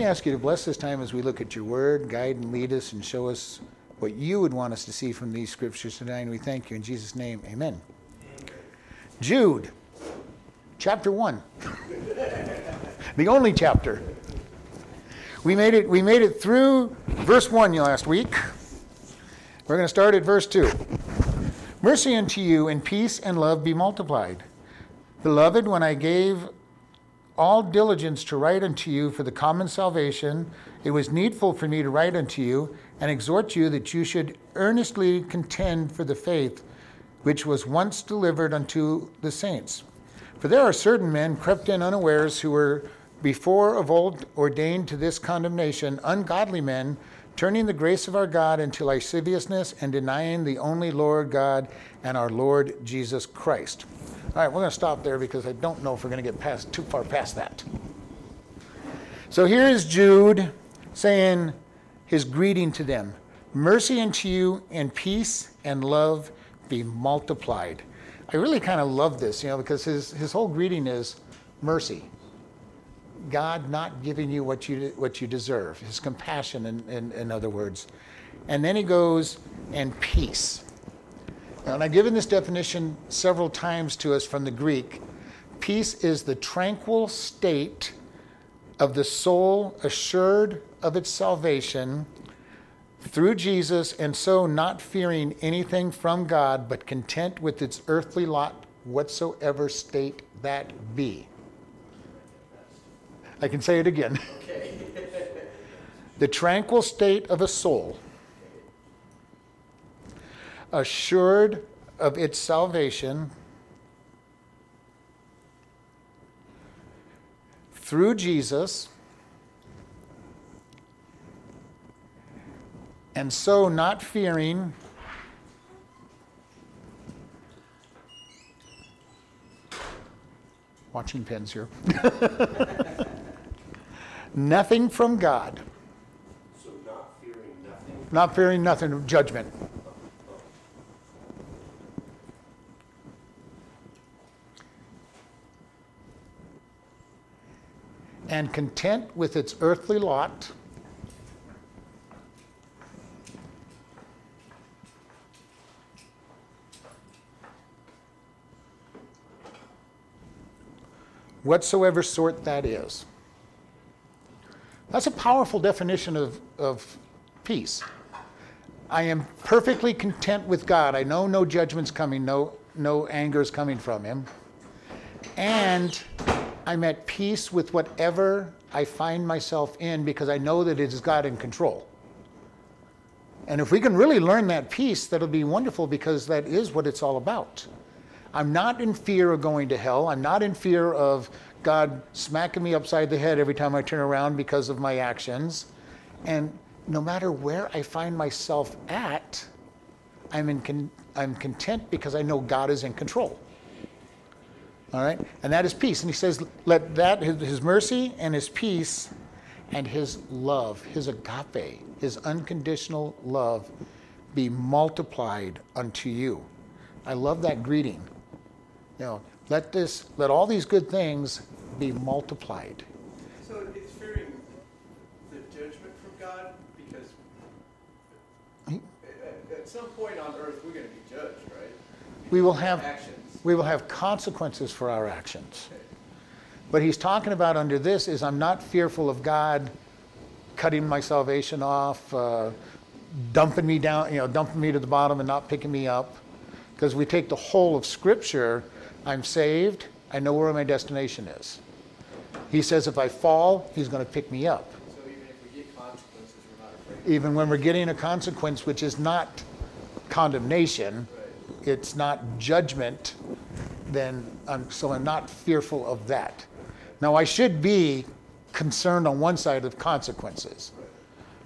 me ask you to bless this time as we look at your word, guide and lead us, and show us what you would want us to see from these scriptures tonight. And we thank you in Jesus' name. Amen. Jude, chapter 1. the only chapter. We made it, we made it through verse 1 last week. We're going to start at verse 2. Mercy unto you and peace and love be multiplied. Beloved, when I gave all diligence to write unto you for the common salvation, it was needful for me to write unto you and exhort you that you should earnestly contend for the faith which was once delivered unto the saints. For there are certain men crept in unawares who were before of old ordained to this condemnation, ungodly men, turning the grace of our God into lasciviousness and denying the only Lord God and our Lord Jesus Christ. All right, we're going to stop there because I don't know if we're going to get past too far past that. So here is Jude saying his greeting to them Mercy unto you, and peace and love be multiplied. I really kind of love this, you know, because his, his whole greeting is mercy. God not giving you what you, what you deserve, his compassion, in, in, in other words. And then he goes, and peace. Now, and I've given this definition several times to us from the Greek. Peace is the tranquil state of the soul assured of its salvation through Jesus, and so not fearing anything from God, but content with its earthly lot, whatsoever state that be. I can say it again. Okay. the tranquil state of a soul, assured of its salvation through Jesus And so, not fearing, watching pens here, nothing from God. So, not fearing nothing? Not fearing nothing, of judgment. And content with its earthly lot whatsoever sort that is. That's a powerful definition of, of peace. I am perfectly content with God. I know no judgment's coming, no, no anger is coming from Him. And I'm at peace with whatever I find myself in because I know that it is God in control. And if we can really learn that peace, that'll be wonderful because that is what it's all about. I'm not in fear of going to hell. I'm not in fear of God smacking me upside the head every time I turn around because of my actions. And no matter where I find myself at, I'm, in con- I'm content because I know God is in control. All right? And that is peace. And he says, let that, his, his mercy and his peace and his love, his agape, his unconditional love, be multiplied unto you. I love that greeting. You know, let this, let all these good things be multiplied. So it's fearing the judgment from God because at, at some point on earth we're going to be judged, right? We will have actions. We will have consequences for our actions. Okay. But he's talking about under this is I'm not fearful of God cutting my salvation off, uh, dumping me down, you know, dumping me to the bottom and not picking me up. Because we take the whole of Scripture I'm saved. I know where my destination is. He says if I fall, he's going to pick me up. So even if we get consequences, we're not afraid. Even when we're getting a consequence, which is not condemnation, right. it's not judgment, then I'm, so I'm not fearful of that. Now I should be concerned on one side of consequences.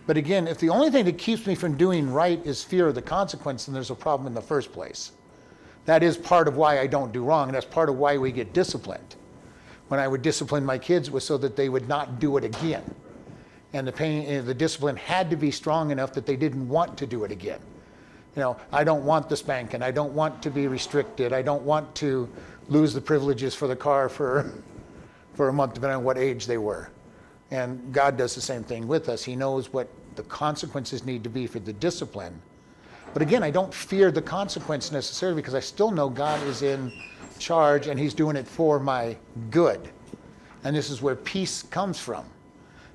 But again, if the only thing that keeps me from doing right is fear of the consequence, then there's a problem in the first place. That is part of why I don't do wrong, and that's part of why we get disciplined. When I would discipline my kids was so that they would not do it again. And the pain, eh, the discipline had to be strong enough that they didn't want to do it again. You know, I don't want the spanking. I don't want to be restricted. I don't want to lose the privileges for the car for, for a month, depending on what age they were. And God does the same thing with us. He knows what the consequences need to be for the discipline. But again, I don't fear the consequence necessarily because I still know God is in charge and He's doing it for my good. And this is where peace comes from.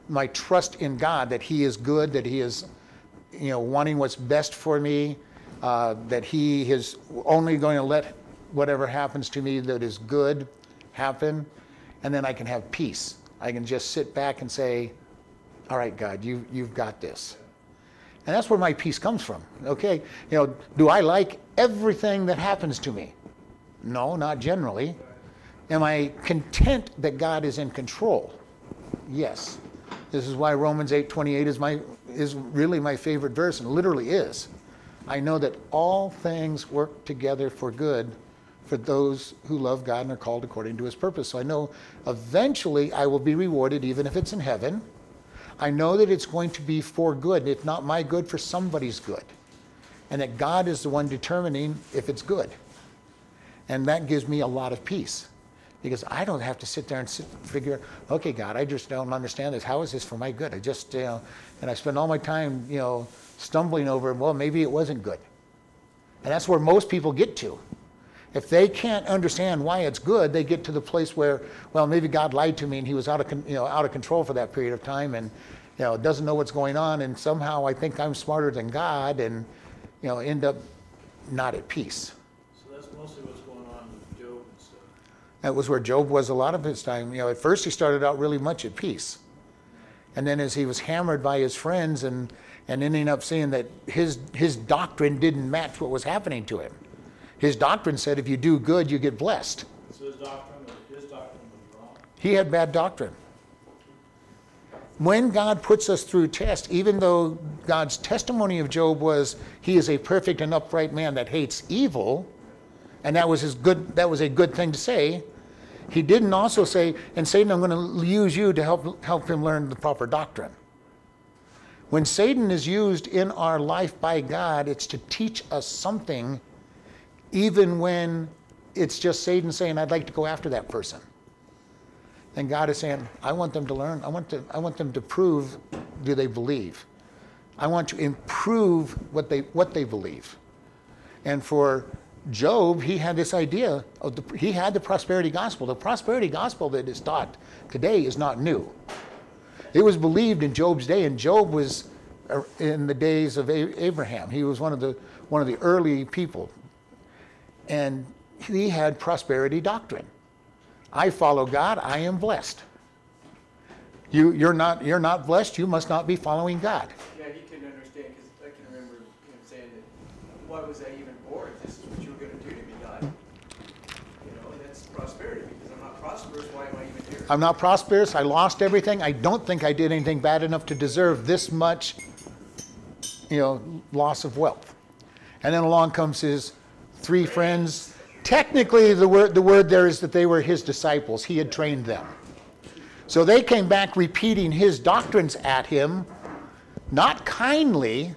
My trust in God that He is good, that He is, you know, wanting what's best for me, uh, that He is only going to let whatever happens to me that is good happen, and then I can have peace. I can just sit back and say, All right, God, you, you've got this. And that's where my peace comes from. Okay? You know, do I like everything that happens to me? No, not generally. Am I content that God is in control? Yes. This is why Romans 8:28 is my is really my favorite verse and literally is. I know that all things work together for good for those who love God and are called according to his purpose. So I know eventually I will be rewarded, even if it's in heaven. I know that it's going to be for good, if not my good, for somebody's good. And that God is the one determining if it's good. And that gives me a lot of peace because I don't have to sit there and sit, figure, okay, God, I just don't understand this. How is this for my good? I just, you know, and I spend all my time, you know, stumbling over, well, maybe it wasn't good. And that's where most people get to. If they can't understand why it's good, they get to the place where, well, maybe God lied to me and he was out of, you know, out of control for that period of time and, you know, doesn't know what's going on. And somehow I think I'm smarter than God and, you know, end up not at peace. So that's mostly what's going on with Job and stuff. That was where Job was a lot of his time. You know, at first he started out really much at peace. And then as he was hammered by his friends and, and ending up seeing that his, his doctrine didn't match what was happening to him his doctrine said if you do good, you get blessed. So his doctrine, his doctrine was wrong. He had bad doctrine. When God puts us through test, even though God's testimony of Job was he is a perfect and upright man that hates evil, and that was his good that was a good thing to say, he didn't also say, and Satan, I'm going to use you to help help him learn the proper doctrine. When Satan is used in our life by God, it's to teach us something even when it's just Satan saying, I'd like to go after that person. And God is saying, I want them to learn. I want, to, I want them to prove do they believe. I want to improve what they, what they believe. And for Job, he had this idea of the, he had the prosperity gospel. The prosperity gospel that is taught today is not new. It was believed in Job's day, and Job was uh, in the days of Abraham. He was one of the one of the early people and he had prosperity doctrine. I follow God, I am blessed. You, you're, not, you're not blessed, you must not be following God. Yeah, he couldn't understand because I can remember him saying that, why was I even born? This is what you were going to do to me, God. You know, that's prosperity because I'm not prosperous. Why am I even here? I'm not prosperous. I lost everything. I don't think I did anything bad enough to deserve this much, you know, loss of wealth. And then along comes his three friends. Technically, the word, the word there is that they were his disciples. He had trained them. So they came back repeating his doctrines at him, not kindly.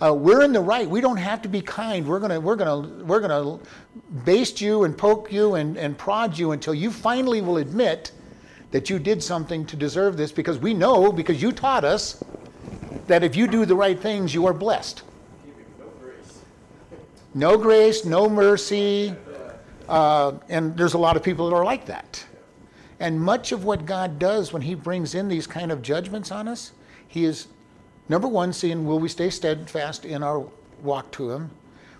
Uh, we're in the right. We don't have to be kind. We're gonna, we're gonna, we're gonna baste you and poke you and, and prod you until you finally will admit that you did something to deserve this because we know, because you taught us, that if you do the right things, you are blessed no grace, no mercy. Uh, and there's a lot of people that are like that. And much of what God does when He brings in these kind of judgments on us, He is, number one, seeing will we stay steadfast in our walk to Him.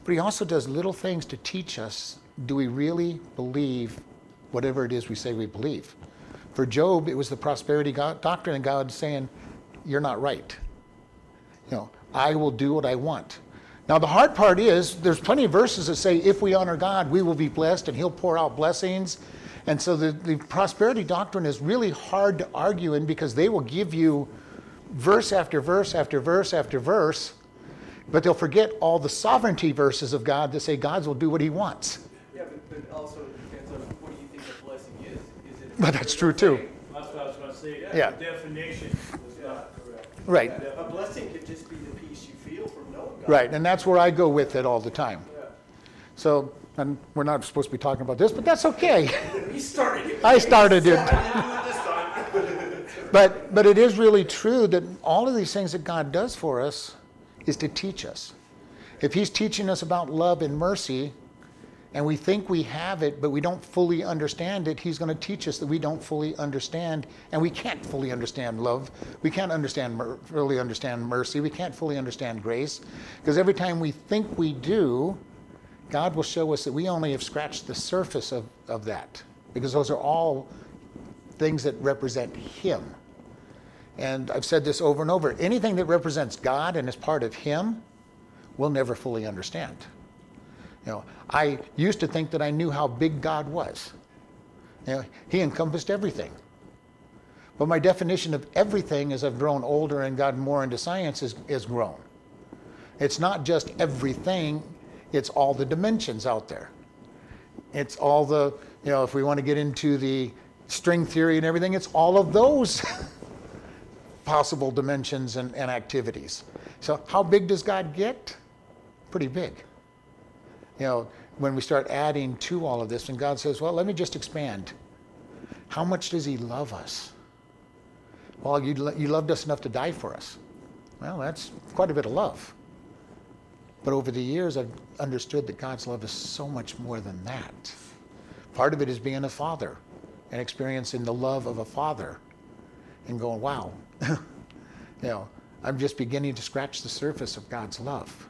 But He also does little things to teach us do we really believe whatever it is we say we believe? For Job, it was the prosperity God, doctrine, and God saying, You're not right. You know, I will do what I want. Now, the hard part is there's plenty of verses that say, if we honor God, we will be blessed and He'll pour out blessings. And so the, the prosperity doctrine is really hard to argue in because they will give you verse after verse after verse after verse, but they'll forget all the sovereignty verses of God that say God will do what He wants. Yeah, but, but also it depends on what do you think a blessing is. Is it But that's true too. That's what I was gonna say. Yeah. The definition was not correct. Right, A blessing could just be the peace you feel from. Right. And that's where I go with it all the time. So, and we're not supposed to be talking about this, but that's okay. He started it. I started it. I didn't do it this time. But, but it is really true that all of these things that God does for us is to teach us. If He's teaching us about love and mercy, and we think we have it, but we don't fully understand it, He's going to teach us that we don't fully understand, and we can't fully understand love. We can't understand fully understand mercy. We can't fully understand grace, because every time we think we do, God will show us that we only have scratched the surface of, of that, because those are all things that represent Him. And I've said this over and over anything that represents God and is part of Him, we'll never fully understand. You know, I used to think that I knew how big God was. You know, he encompassed everything. But my definition of everything as I've grown older and gotten more into science is, is grown. It's not just everything, it's all the dimensions out there. It's all the, you know, if we want to get into the string theory and everything, it's all of those possible dimensions and, and activities. So, how big does God get? Pretty big. You know, when we start adding to all of this, and God says, Well, let me just expand. How much does He love us? Well, you, you loved us enough to die for us. Well, that's quite a bit of love. But over the years, I've understood that God's love is so much more than that. Part of it is being a father and experiencing the love of a father and going, wow, you know, I'm just beginning to scratch the surface of God's love.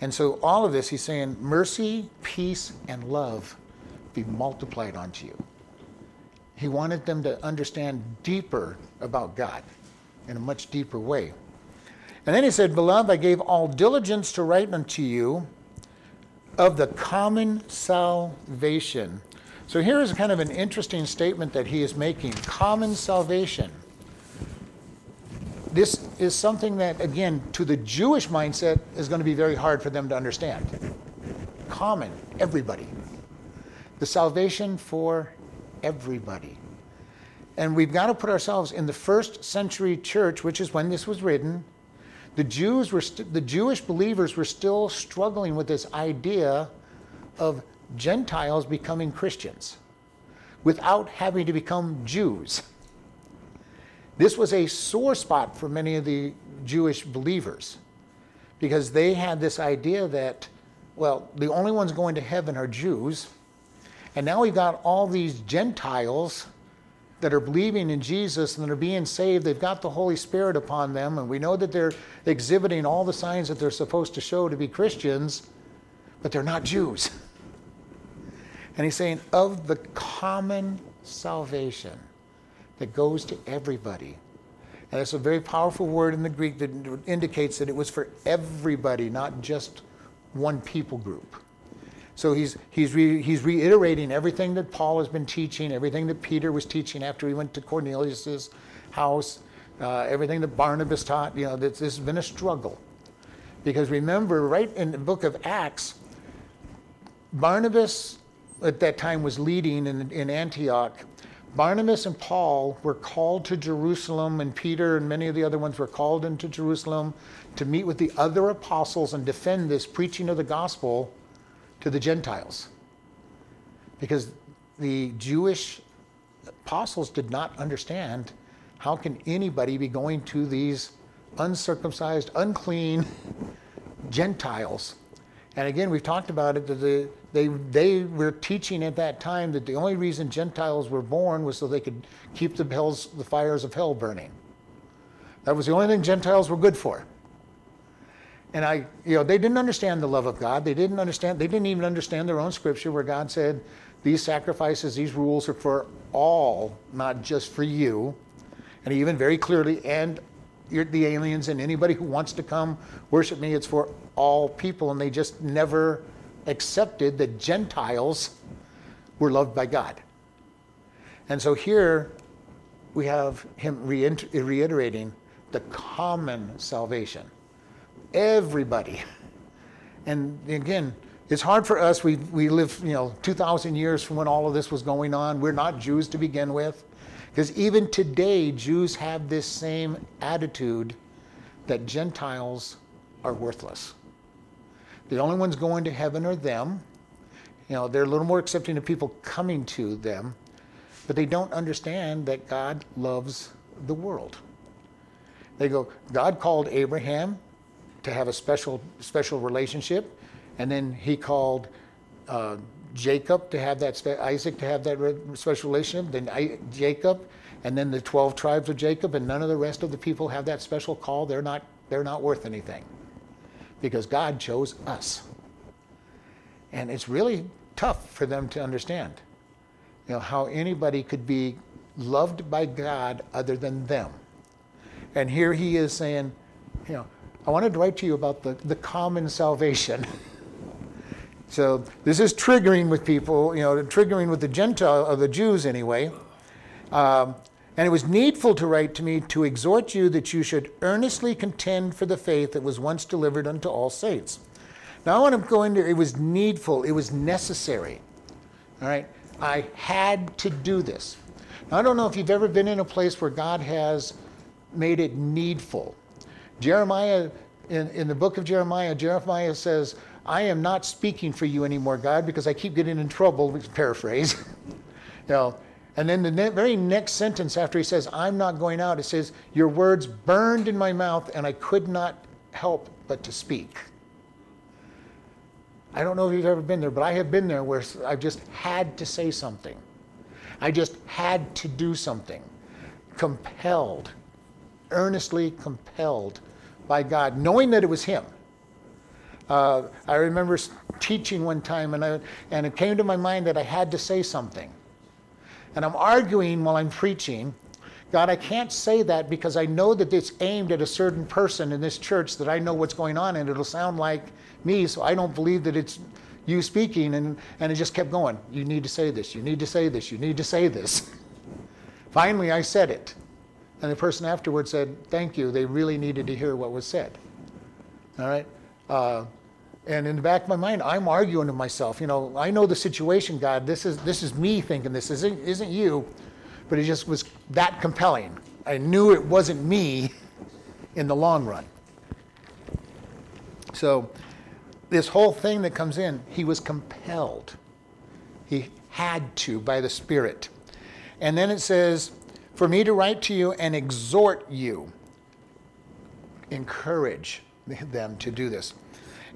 And so, all of this, he's saying, mercy, peace, and love be multiplied unto you. He wanted them to understand deeper about God in a much deeper way. And then he said, Beloved, I gave all diligence to write unto you of the common salvation. So here is kind of an interesting statement that he is making common salvation. This is something that, again, to the Jewish mindset, is going to be very hard for them to understand. Common, everybody. The salvation for everybody. And we've got to put ourselves in the first century church, which is when this was written, the Jews were st- the Jewish believers were still struggling with this idea of Gentiles becoming Christians without having to become Jews. This was a sore spot for many of the Jewish believers because they had this idea that, well, the only ones going to heaven are Jews. And now we've got all these Gentiles that are believing in Jesus and that are being saved, they've got the Holy Spirit upon them, and we know that they're exhibiting all the signs that they're supposed to show to be Christians, but they're not Jews. And he's saying, of the common salvation that goes to everybody. And it's a very powerful word in the Greek that indicates that it was for everybody, not just one people group. So he's, he's, re, he's reiterating everything that Paul has been teaching, everything that Peter was teaching after he went to Cornelius's house, uh, everything that Barnabas taught. You know, this, this has been a struggle. Because remember, right in the book of Acts, Barnabas at that time was leading in, in Antioch. Barnabas and Paul were called to Jerusalem, and Peter and many of the other ones were called into Jerusalem to meet with the other apostles and defend this preaching of the gospel to the Gentiles. Because the Jewish apostles did not understand how can anybody be going to these uncircumcised, unclean Gentiles. And again, we've talked about it that the, they, they were teaching at that time that the only reason Gentiles were born was so they could keep the, hells, the fires of hell burning. That was the only thing Gentiles were good for. And I, you know, they didn't understand the love of God. They didn't understand, they didn't even understand their own scripture where God said, these sacrifices, these rules are for all, not just for you. And even very clearly, and the aliens and anybody who wants to come worship me, it's for all people. And they just never accepted that Gentiles were loved by God. And so here we have him reiterating the common salvation everybody. And again, it's hard for us. We, we live, you know, 2,000 years from when all of this was going on. We're not Jews to begin with. Because even today, Jews have this same attitude that Gentiles are worthless. The only ones going to heaven are them. You know, they're a little more accepting of people coming to them, but they don't understand that God loves the world. They go, God called Abraham to have a special, special relationship, and then he called uh, Jacob to have that, Isaac to have that special relationship, then I, Jacob, and then the 12 tribes of Jacob, and none of the rest of the people have that special call. They're not, they're not worth anything because God chose us. And it's really tough for them to understand, you know, how anybody could be loved by God other than them. And here he is saying, you know, I wanted to write to you about the, the common salvation. so this is triggering with people, you know, triggering with the Gentile, or the Jews anyway. Um, and it was needful to write to me to exhort you that you should earnestly contend for the faith that was once delivered unto all saints. Now I want to go into it was needful, it was necessary. All right? I had to do this. Now, I don't know if you've ever been in a place where God has made it needful. Jeremiah, in, in the book of Jeremiah, Jeremiah says, I am not speaking for you anymore, God, because I keep getting in trouble, paraphrase. you know, and then the ne- very next sentence after he says, I'm not going out, it says, Your words burned in my mouth, and I could not help but to speak. I don't know if you've ever been there, but I have been there where I've just had to say something. I just had to do something. Compelled, earnestly compelled by God, knowing that it was Him. Uh, I remember teaching one time, and, I, and it came to my mind that I had to say something. And I'm arguing while I'm preaching. God, I can't say that because I know that it's aimed at a certain person in this church that I know what's going on, and it'll sound like me, so I don't believe that it's you speaking. And, and it just kept going. You need to say this, you need to say this, you need to say this. Finally, I said it. And the person afterwards said, Thank you. They really needed to hear what was said. All right? Uh, and in the back of my mind, I'm arguing to myself, you know, I know the situation, God. This is, this is me thinking this isn't, isn't you. But it just was that compelling. I knew it wasn't me in the long run. So, this whole thing that comes in, he was compelled. He had to by the Spirit. And then it says, For me to write to you and exhort you, encourage them to do this.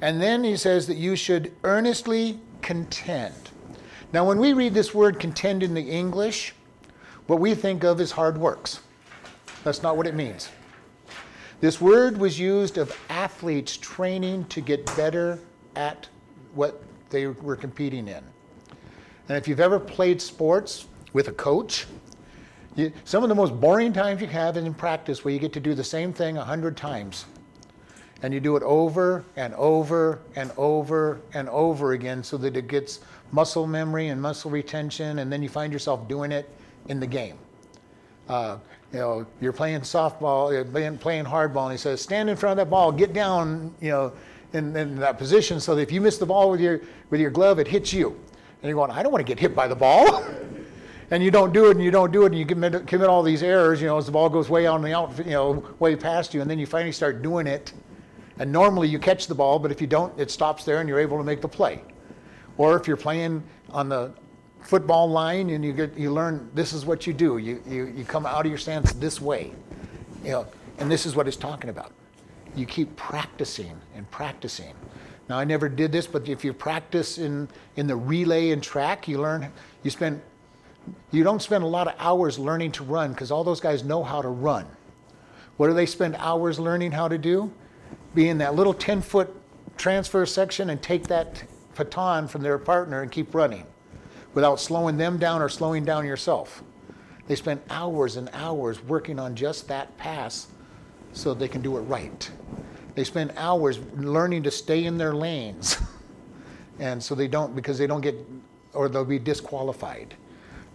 And then he says that you should earnestly contend. Now, when we read this word contend in the English, what we think of is hard works. That's not what it means. This word was used of athletes training to get better at what they were competing in. And if you've ever played sports with a coach, you, some of the most boring times you have is in practice where you get to do the same thing a hundred times. And you do it over and over and over and over again so that it gets muscle memory and muscle retention, and then you find yourself doing it in the game. Uh, you know, you're playing softball, you're playing, hardball, and he says, stand in front of that ball, get down, you know, in, in that position so that if you miss the ball with your, with your glove, it hits you. And you're going, I don't want to get hit by the ball. and you don't do it, and you don't do it, and you commit, commit all these errors, you know, as the ball goes way on the out, you know, way past you, and then you finally start doing it. And normally you catch the ball, but if you don't, it stops there and you're able to make the play. Or if you're playing on the football line and you get you learn this is what you do. You you, you come out of your stance this way. You know, and this is what it's talking about. You keep practicing and practicing. Now I never did this, but if you practice in, in the relay and track, you learn you spend you don't spend a lot of hours learning to run because all those guys know how to run. What do they spend hours learning how to do? Be in that little 10 foot transfer section and take that baton from their partner and keep running without slowing them down or slowing down yourself. They spend hours and hours working on just that pass so they can do it right. They spend hours learning to stay in their lanes. and so they don't, because they don't get, or they'll be disqualified.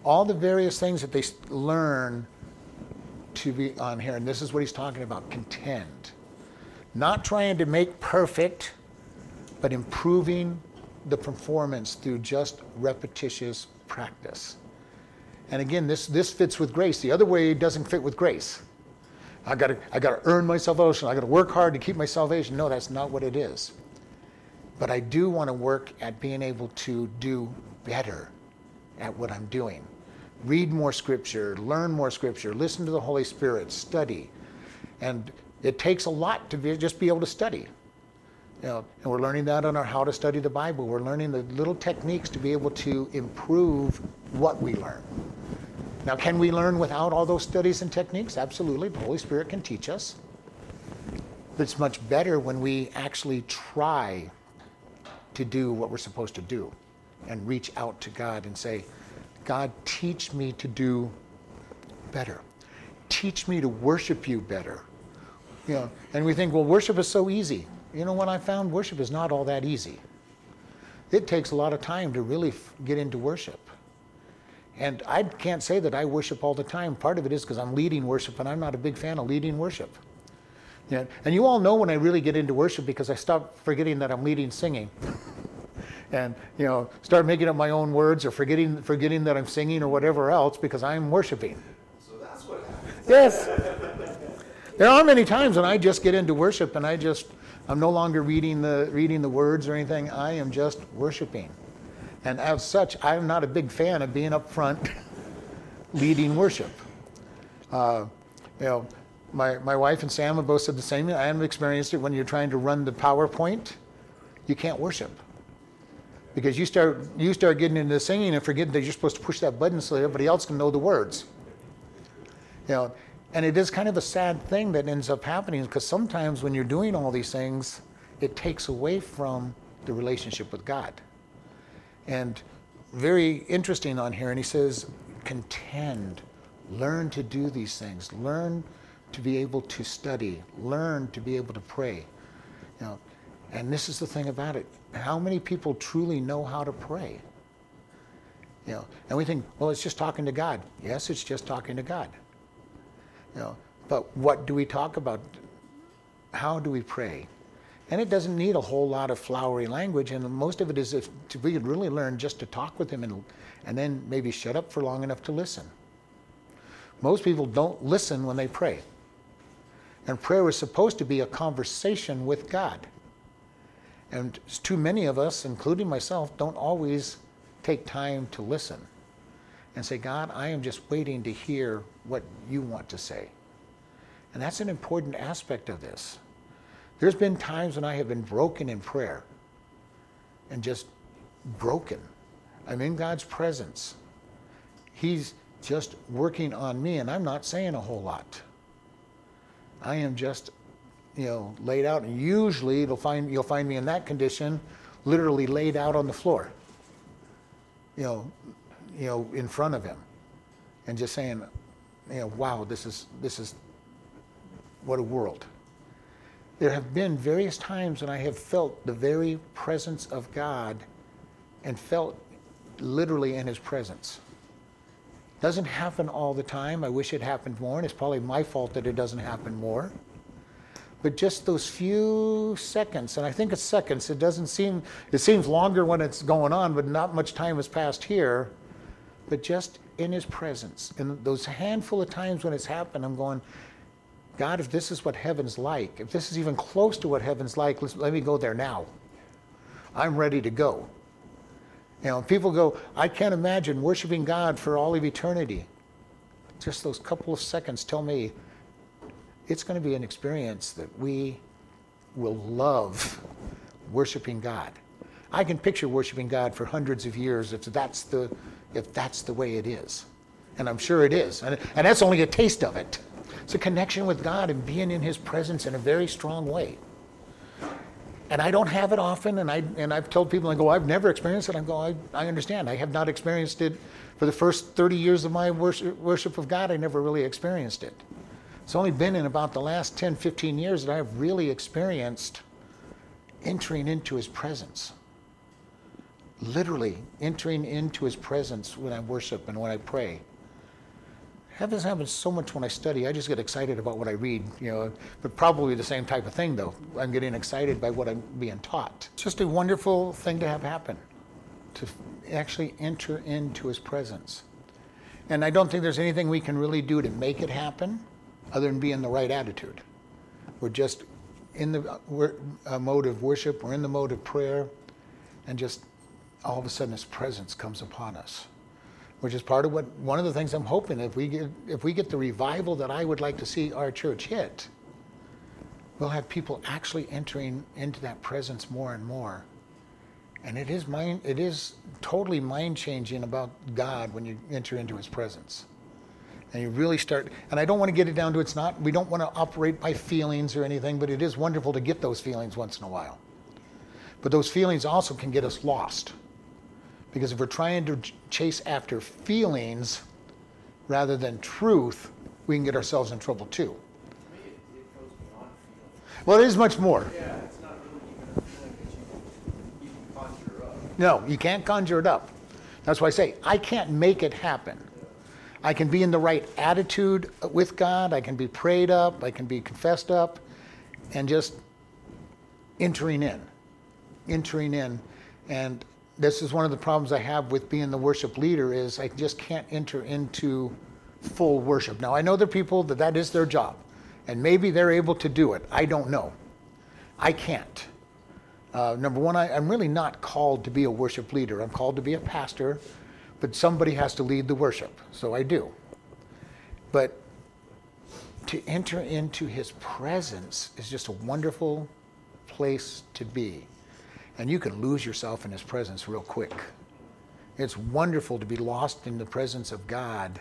All the various things that they learn to be on here, and this is what he's talking about contend. Not trying to make perfect, but improving the performance through just repetitious practice. And again, this, this fits with grace. The other way doesn't fit with grace. I gotta, I gotta earn my salvation. I gotta work hard to keep my salvation. No, that's not what it is. But I do want to work at being able to do better at what I'm doing. read more scripture, learn more scripture, listen to the Holy Spirit, study. And it takes a lot to be, just be able to study. You know, and we're learning that on our how to study the Bible. We're learning the little techniques to be able to improve what we learn. Now, can we learn without all those studies and techniques? Absolutely. The Holy Spirit can teach us. But it's much better when we actually try to do what we're supposed to do and reach out to God and say, God, teach me to do better. Teach me to worship you better. You know, and we think, well, worship is so easy. You know what I found? Worship is not all that easy. It takes a lot of time to really f- get into worship. And I can't say that I worship all the time. Part of it is because I'm leading worship, and I'm not a big fan of leading worship. Yeah, and you all know when I really get into worship because I stop forgetting that I'm leading singing. and you know, start making up my own words or forgetting forgetting that I'm singing or whatever else because I'm worshiping. So that's what happens. Yes. There are many times when I just get into worship and I just I'm no longer reading the reading the words or anything. I am just worshiping. And as such, I'm not a big fan of being up front leading worship. Uh, you know, my, my wife and Sam have both said the same. I have experienced it when you're trying to run the PowerPoint, you can't worship. Because you start, you start getting into singing and forgetting that you're supposed to push that button so that everybody else can know the words. You know, and it is kind of a sad thing that ends up happening because sometimes when you're doing all these things, it takes away from the relationship with God. And very interesting on here, and he says, contend, learn to do these things, learn to be able to study, learn to be able to pray. You know, and this is the thing about it. How many people truly know how to pray? You know, and we think, well, it's just talking to God. Yes, it's just talking to God. You know, but what do we talk about? How do we pray? And it doesn't need a whole lot of flowery language, and most of it is if we could really learn just to talk with Him and, and then maybe shut up for long enough to listen. Most people don't listen when they pray. And prayer is supposed to be a conversation with God. And too many of us, including myself, don't always take time to listen and say, God, I am just waiting to hear what you want to say. And that's an important aspect of this. There's been times when I have been broken in prayer and just broken. I'm in God's presence. He's just working on me, and I'm not saying a whole lot. I am just, you know, laid out. And usually it'll find, you'll find me in that condition, literally laid out on the floor, you know, you know, in front of him, and just saying, you know, wow, this is this is what a world. There have been various times when I have felt the very presence of God and felt literally in his presence. Doesn't happen all the time. I wish it happened more, and it's probably my fault that it doesn't happen more. But just those few seconds, and I think it's seconds, it doesn't seem, it seems longer when it's going on, but not much time has passed here. But just in his presence, in those handful of times when it's happened, I'm going, God, if this is what heaven's like, if this is even close to what heaven's like, let me go there now. I'm ready to go. You know, people go, I can't imagine worshiping God for all of eternity. Just those couple of seconds tell me it's going to be an experience that we will love worshiping God. I can picture worshiping God for hundreds of years if that's the, if that's the way it is. And I'm sure it is. And, and that's only a taste of it. It's a connection with God and being in His presence in a very strong way and I don't have it often, and I and I've told people, I go, I've never experienced it. I go, I, I understand. I have not experienced it for the first 30 years of my worship, worship of God. I never really experienced it. It's only been in about the last 10, 15 years that I've really experienced entering into His presence. Literally entering into His presence when I worship and when I pray happens happens so much when I study. I just get excited about what I read, you know. But probably the same type of thing, though. I'm getting excited by what I'm being taught. It's just a wonderful thing to have happen, to actually enter into His presence. And I don't think there's anything we can really do to make it happen, other than be in the right attitude. We're just in the uh, mode of worship. We're in the mode of prayer, and just all of a sudden His presence comes upon us. which is part of what one of the things I'm hoping if we get if we get the revival that I would like to see our church hit, we'll have people actually entering into that presence more and more. And it is mind it is totally mind changing about God when you enter into his presence. And you really start and I don't want to get it down to it's not we don't want to operate by feelings or anything, but it is wonderful to get those feelings once in a while. But those feelings also can get us lost. Because if we're trying to chase after feelings rather than truth, we can get ourselves in trouble too. To me, it, it goes beyond feeling. Well, it is much more. Yeah, it's not really even a feeling that you, you can conjure up. No, you can't conjure it up. That's why I say I can't make it happen. I can be in the right attitude with God, I can be prayed up, I can be confessed up, and just entering in. Entering in. And this is one of the problems I have with being the worship leader is I just can't enter into full worship. Now I know there are people that that is their job, and maybe they're able to do it. I don't know. I can't. Uh, number one, I, I'm really not called to be a worship leader. I'm called to be a pastor, but somebody has to lead the worship, so I do. But to enter into his presence is just a wonderful place to be. And you can lose yourself in his presence real quick. It's wonderful to be lost in the presence of God.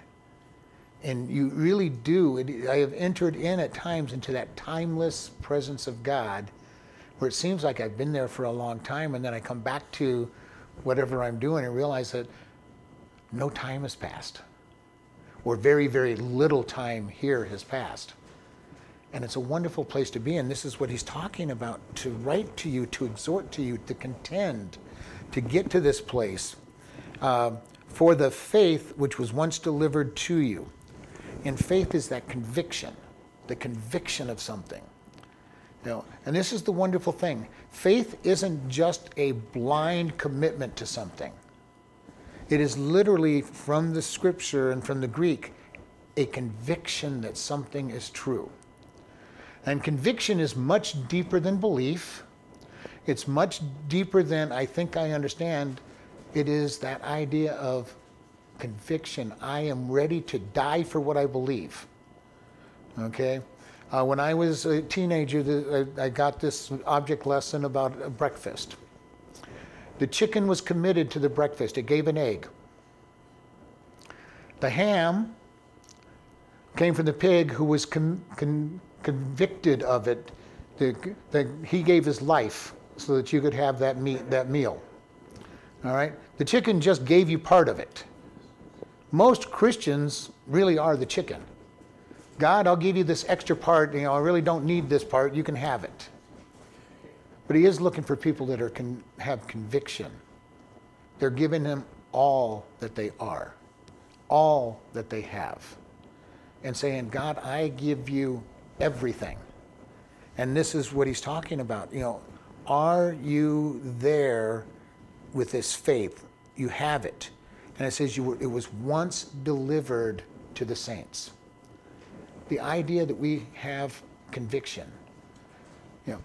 And you really do. I have entered in at times into that timeless presence of God where it seems like I've been there for a long time, and then I come back to whatever I'm doing and realize that no time has passed, or very, very little time here has passed. And it's a wonderful place to be. And this is what he's talking about to write to you, to exhort to you, to contend, to get to this place uh, for the faith which was once delivered to you. And faith is that conviction, the conviction of something. You know, and this is the wonderful thing faith isn't just a blind commitment to something, it is literally from the scripture and from the Greek a conviction that something is true. And conviction is much deeper than belief. It's much deeper than I think I understand. It is that idea of conviction. I am ready to die for what I believe. Okay? Uh, when I was a teenager, the, I, I got this object lesson about breakfast. The chicken was committed to the breakfast, it gave an egg. The ham came from the pig who was con, convicted of it. The, he gave his life so that you could have that, meat, that meal. All right? The chicken just gave you part of it. Most Christians really are the chicken. God, I'll give you this extra part. You know, I really don't need this part. You can have it. But He is looking for people that are can have conviction. They're giving Him all that they are, all that they have, and saying, God, I give you everything. And this is what He's talking about. You know, are you there with this faith? You have it. And it says you were, it was once delivered to the saints the idea that we have conviction. You know,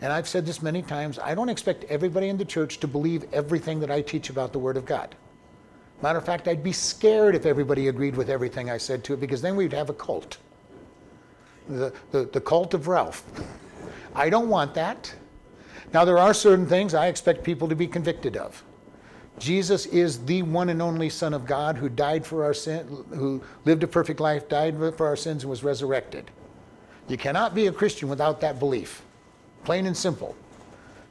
and I've said this many times, I don't expect everybody in the church to believe everything that I teach about the Word of God. Matter of fact, I'd be scared if everybody agreed with everything I said to it because then we'd have a cult. The, the, the cult of Ralph. I don't want that. Now, there are certain things I expect people to be convicted of. Jesus is the one and only Son of God who died for our sin, who lived a perfect life, died for our sins, and was resurrected. You cannot be a Christian without that belief. Plain and simple.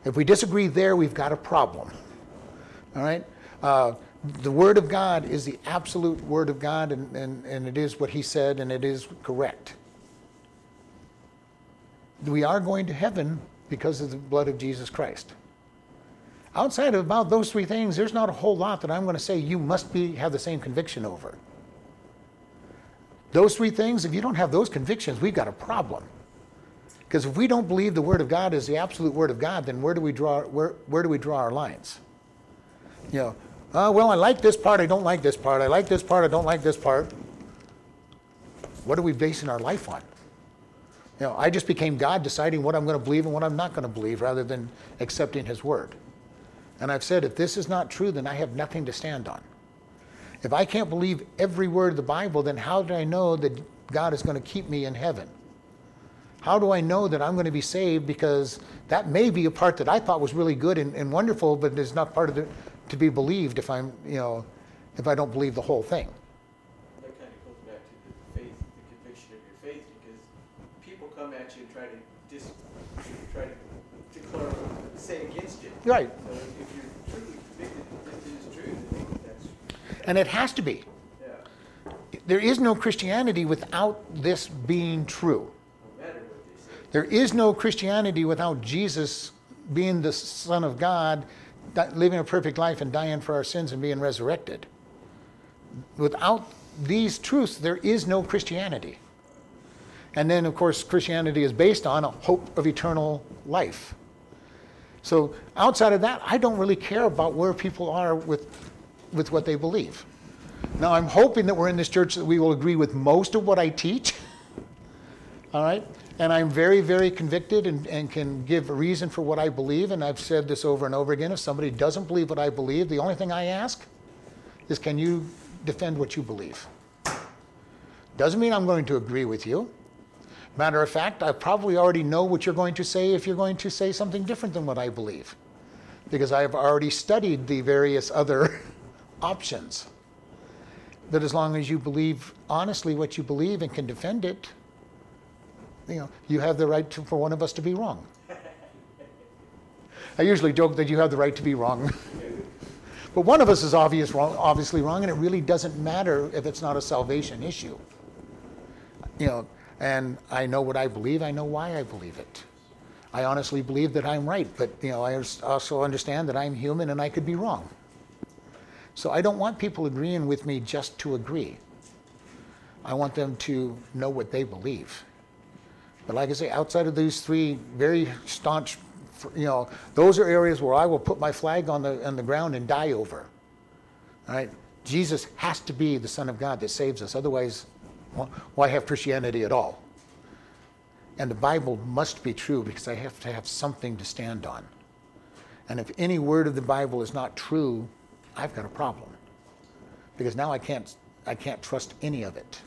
If we disagree there, we've got a problem. All right? Uh, the Word of God is the absolute Word of God, and, and, and it is what He said, and it is correct. We are going to heaven because of the blood of Jesus Christ. Outside of about those three things, there's not a whole lot that I'm going to say you must be, have the same conviction over. Those three things, if you don't have those convictions, we've got a problem. Because if we don't believe the Word of God is the absolute Word of God, then where do we draw, where, where do we draw our lines? You know, uh, well, I like this part, I don't like this part. I like this part, I don't like this part. What are we basing our life on? You know, I just became God deciding what I'm going to believe and what I'm not going to believe rather than accepting His Word. And I've said, if this is not true, then I have nothing to stand on. If I can't believe every word of the Bible, then how do I know that God is going to keep me in heaven? How do I know that I'm going to be saved? Because that may be a part that I thought was really good and, and wonderful, but is not part of it to be believed if I'm, you know, if I don't believe the whole thing. That kind of goes back to the faith, the conviction of your faith, because people come at you and try to dis, try to declare, say against you. Right. So if you're truly convicted that this is true, that's, And it has to be. yeah, There is no Christianity without this being true. no matter what they say. There is no Christianity without Jesus being the Son of God, living a perfect life and dying for our sins and being resurrected. Without these truths, there is no Christianity. And then, of course, Christianity is based on a hope of eternal life. So, outside of that, I don't really care about where people are with, with what they believe. Now, I'm hoping that we're in this church that we will agree with most of what I teach. All right? And I'm very, very convicted and, and can give a reason for what I believe. And I've said this over and over again. If somebody doesn't believe what I believe, the only thing I ask is can you defend what you believe? Doesn't mean I'm going to agree with you. Matter of fact, I probably already know what you're going to say if you're going to say something different than what I believe, because I've already studied the various other options. That as long as you believe honestly what you believe and can defend it, you know, you have the right to, for one of us to be wrong. I usually joke that you have the right to be wrong. but one of us is obvious wrong, obviously wrong, and it really doesn't matter if it's not a salvation issue. You know, and I know what I believe, I know why I believe it. I honestly believe that I'm right, but you know, I also understand that I'm human and I could be wrong. So I don't want people agreeing with me just to agree. I want them to know what they believe. But like I say, outside of these three very staunch, you know, those are areas where I will put my flag on the, on the ground and die over. All right? Jesus has to be the Son of God that saves us. Otherwise, why have Christianity at all? And the Bible must be true because I have to have something to stand on. And if any word of the Bible is not true, I've got a problem. Because now I can't, I can't trust any of it.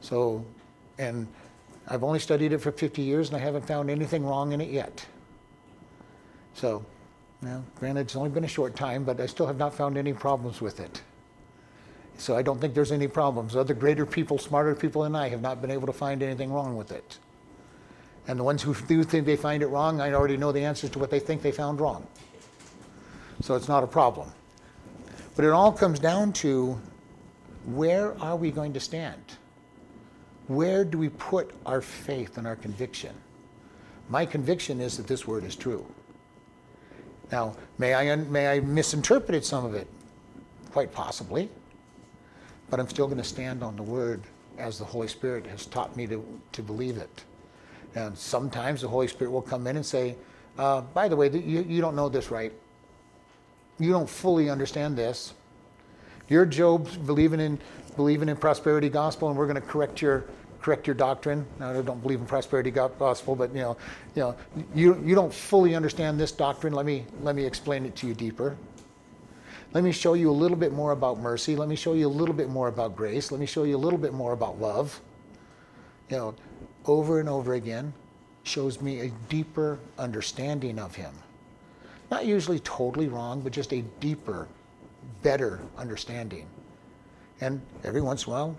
So, and I've only studied it for 50 years and I haven't found anything wrong in it yet. So, now, granted, it's only been a short time, but I still have not found any problems with it. So I don't think there's any problems. Other greater people, smarter people than I have not been able to find anything wrong with it. And the ones who do think they find it wrong, I already know the answers to what they think they found wrong. So it's not a problem. But it all comes down to where are we going to stand? Where do we put our faith and our conviction? My conviction is that this word is true. Now, may I, may I misinterpreted some of it? Quite possibly. But I'm still going to stand on the word as the Holy Spirit has taught me to, to believe it. And sometimes the Holy Spirit will come in and say, uh, by the way, you, you don't know this right. You don't fully understand this. You're Job believing in believing in prosperity gospel, and we're going to correct your correct your doctrine. Now, I don't believe in prosperity gospel, but you know, you know, you you don't fully understand this doctrine. Let me let me explain it to you deeper. Let me show you a little bit more about mercy. Let me show you a little bit more about grace. Let me show you a little bit more about love. You know, over and over again, shows me a deeper understanding of Him. Not usually totally wrong, but just a deeper, better understanding. And every once in a while,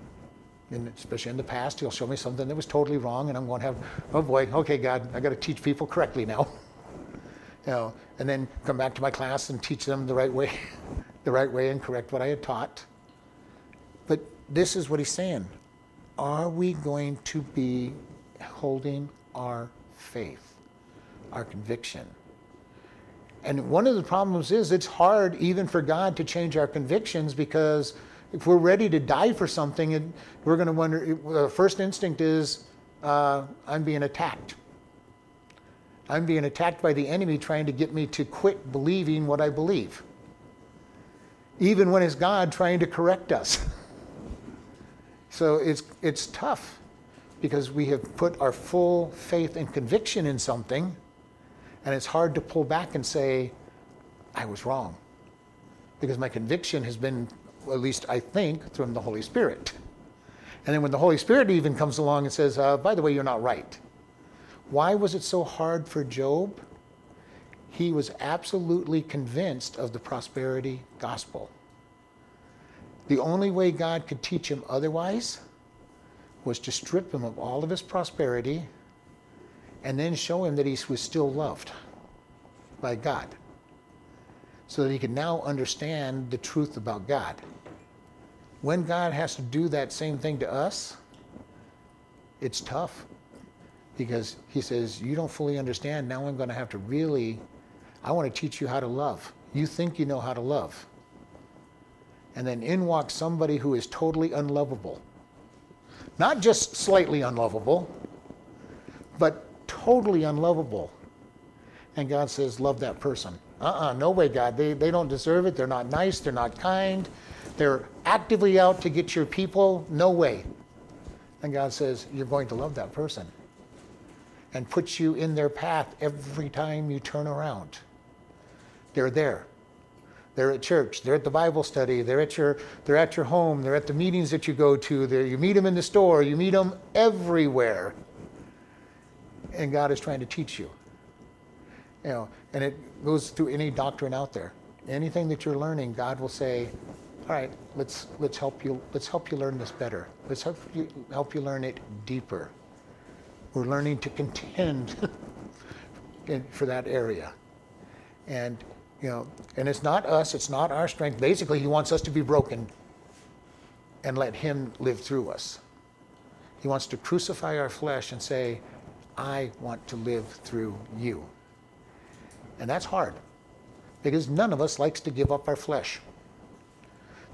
and especially in the past, he'll show me something that was totally wrong, and I'm going to have, oh boy, okay, God, I got to teach people correctly now. you know, and then come back to my class and teach them the right way, the right way, and correct what I had taught. But this is what he's saying: Are we going to be holding our faith, our conviction? And one of the problems is it's hard even for God to change our convictions because if we're ready to die for something, we're going to wonder. The first instinct is, uh, I'm being attacked. I'm being attacked by the enemy trying to get me to quit believing what I believe. Even when it's God trying to correct us. so it's, it's tough because we have put our full faith and conviction in something, and it's hard to pull back and say, I was wrong. Because my conviction has been at least I think, from the Holy Spirit. And then when the Holy Spirit even comes along and says, uh, by the way, you're not right. Why was it so hard for Job? He was absolutely convinced of the prosperity gospel. The only way God could teach him otherwise was to strip him of all of his prosperity and then show him that he was still loved by God so that he could now understand the truth about God. When God has to do that same thing to us, it's tough because he says, You don't fully understand. Now I'm going to have to really, I want to teach you how to love. You think you know how to love. And then in walks somebody who is totally unlovable. Not just slightly unlovable, but totally unlovable. And God says, Love that person. Uh uh no way, God. They, they don't deserve it. They're not nice. They're not kind. They're actively out to get your people. No way. And God says, You're going to love that person. And puts you in their path every time you turn around. They're there. They're at church. They're at the Bible study. They're at your, they're at your home. They're at the meetings that you go to. They're, you meet them in the store. You meet them everywhere. And God is trying to teach you. You know, and it goes through any doctrine out there. Anything that you're learning, God will say, "All right, let's let's help you let's help you learn this better. Let's help you help you learn it deeper." We're learning to contend for that area, and you know, and it's not us, it's not our strength. Basically, He wants us to be broken and let Him live through us. He wants to crucify our flesh and say, "I want to live through you." And that's hard because none of us likes to give up our flesh.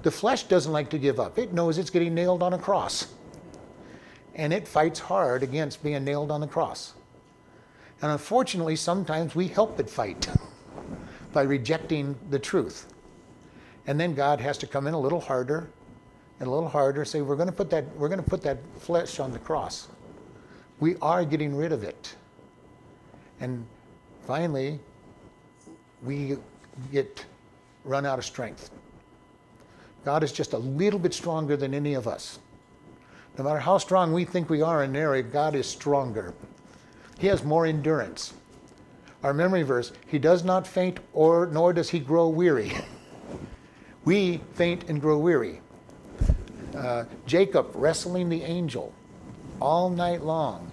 The flesh doesn't like to give up, it knows it's getting nailed on a cross. And it fights hard against being nailed on the cross. And unfortunately, sometimes we help it fight by rejecting the truth. And then God has to come in a little harder and a little harder, say, we're going to put that, we're going to put that flesh on the cross. We are getting rid of it. And finally, we get run out of strength. God is just a little bit stronger than any of us. No matter how strong we think we are in an area, God is stronger. He has more endurance. Our memory verse, he does not faint or nor does he grow weary. we faint and grow weary. Uh, Jacob wrestling the angel all night long.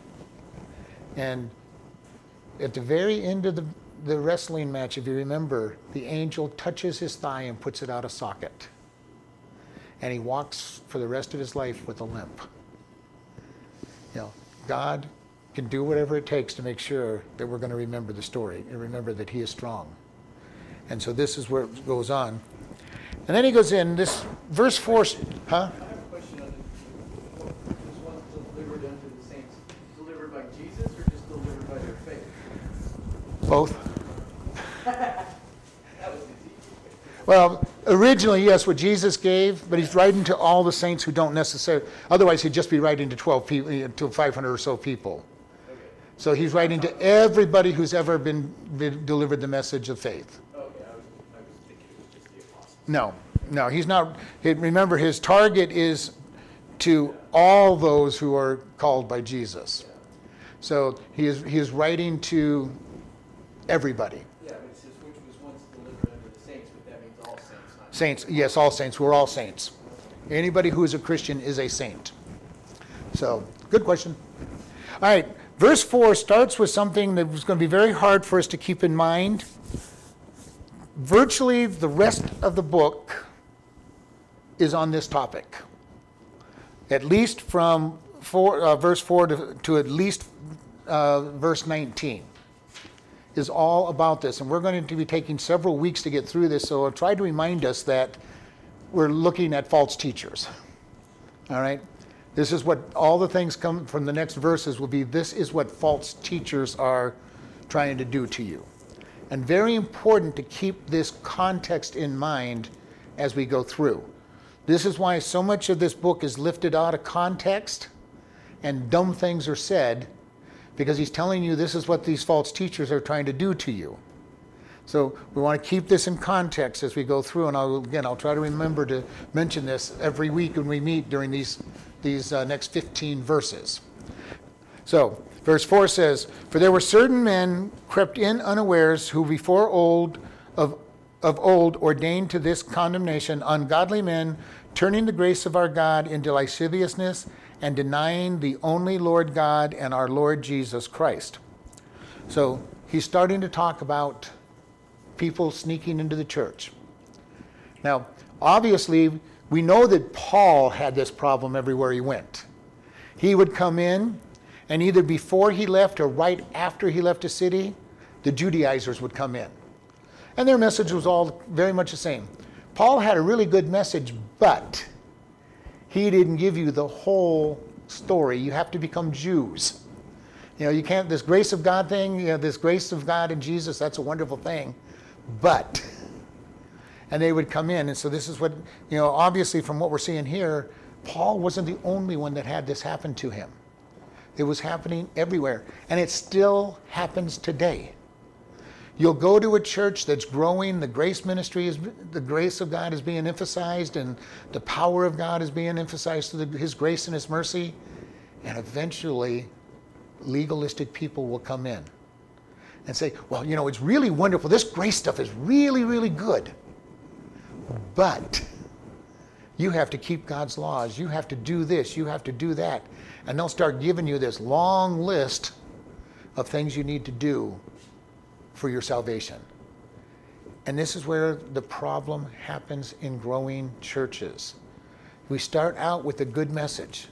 And at the very end of the the wrestling match, if you remember, the angel touches his thigh and puts it out of socket. And he walks for the rest of his life with a limp. You know, God can do whatever it takes to make sure that we're going to remember the story and remember that he is strong. And so this is where it goes on. And then he goes in, this verse 4, huh? I have a question on this one's delivered unto the saints, delivered by Jesus or just delivered by their faith? Both. That was easy. Well, originally, yes, what Jesus gave, but he's writing to all the saints who don't necessarily, otherwise, he'd just be writing to 12 people, to 500 or so people. So he's writing to everybody who's ever been, been delivered the message of faith. okay, I was, I was thinking it was just the apostles. No, no, he's not. he- Remember, his target is to all those who are called by Jesus. So he is, he is writing to everybody. Yeah, but it says which was once delivered unto the saints, but that means all saints. Saints, yes, all saints. We're all saints. Anybody who is a Christian is a saint. So, good question. All right, verse 4 starts with something that was going to be very hard for us to keep in mind. Virtually the rest of the book is on this topic, at least from four, uh, verse 4 to, to at least uh, verse 19 is all about this. And we're going to be taking several weeks to get through this, so I'll try to remind us that we're looking at false teachers. All right? This is what all the things come from the next verses will be this is what false teachers are trying to do to you. And very important to keep this context in mind as we go through. This is why so much of this book is lifted out of context and dumb things are said because he's telling you this is what these false teachers are trying to do to you. So we want to keep this in context as we go through, and I'll, again, I'll try to remember to mention this every week when we meet during these, these uh, next 15 verses. So, verse 4 says, For there were certain men crept in unawares who before old of, of old ordained to this condemnation ungodly men, turning the grace of our God into lasciviousness and denying the only Lord God and our Lord Jesus Christ. So he's starting to talk about people sneaking into the church. Now, obviously, we know that Paul had this problem everywhere he went. He would come in, and either before he left or right after he left a city, the Judaizers would come in. And their message was all very much the same. Paul had a really good message, but he didn't give you the whole story. You have to become Jews. You know, you can't, this grace of God thing, you know, this grace of God in Jesus, that's a wonderful thing but. And they would come in. And so this is what, you know, obviously from what we're seeing here, Paul wasn't the only one that had this happen to him. It was happening everywhere. And it still happens today. You'll go to a church that's growing, the grace ministry is, the grace of God is being emphasized, and the power of God is being emphasized through His grace and His mercy. And eventually, legalistic people will come in and say, well, you know, it's really wonderful. This grace stuff is really, really good. But you have to keep God's laws. You have to do this. You have to do that. And they'll start giving you this long list of things you need to do for your salvation. And this is where the problem happens in growing churches. We start out with a good message.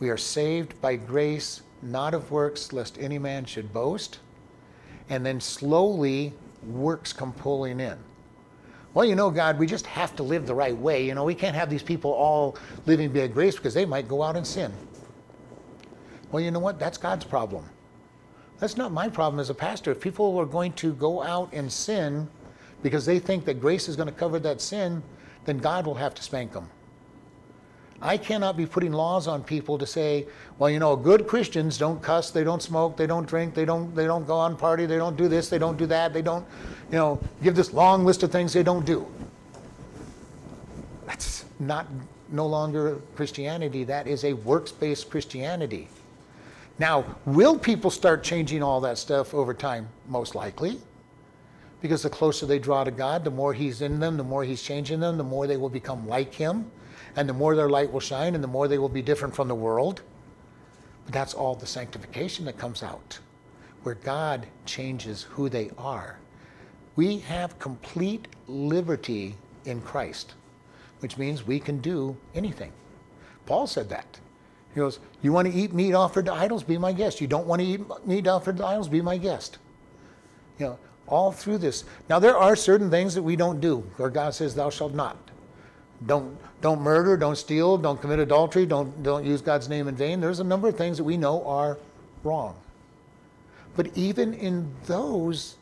We are saved by grace, not of works, lest any man should boast and then slowly works come pulling in. Well, you know, God, we just have to live the right way. You know, we can't have these people all living by grace because they might go out and sin. Well, you know what? That's God's problem. That's not my problem as a pastor. If people are going to go out and sin because they think that grace is going to cover that sin, then God will have to spank them. I cannot be putting laws on people to say, well, you know, good Christians don't cuss, they don't smoke, they don't drink, they don't they don't go on party, they don't do this, they don't do that, they don't, you know, give this long list of things they don't do. That's not no longer Christianity, that is a works-based Christianity. Now, will people start changing all that stuff over time? Most likely. Because the closer they draw to God, the more He's in them, the more He's changing them, the more they will become like Him and the more their light will shine, and the more they will be different from the world. But that's all the sanctification that comes out, where God changes who they are. We have complete liberty in Christ, which means we can do anything. Paul said that. He goes, You want to eat meat offered to idols? Be my guest. You don't want to eat meat offered to idols? Be my guest. You know, all through this. Now, there are certain things that we don't do, where God says, Thou shalt not. Don't, don't murder, don't steal, don't commit adultery, don't, don't use God's name in vain. There's a number of things that we know are wrong. But even in those,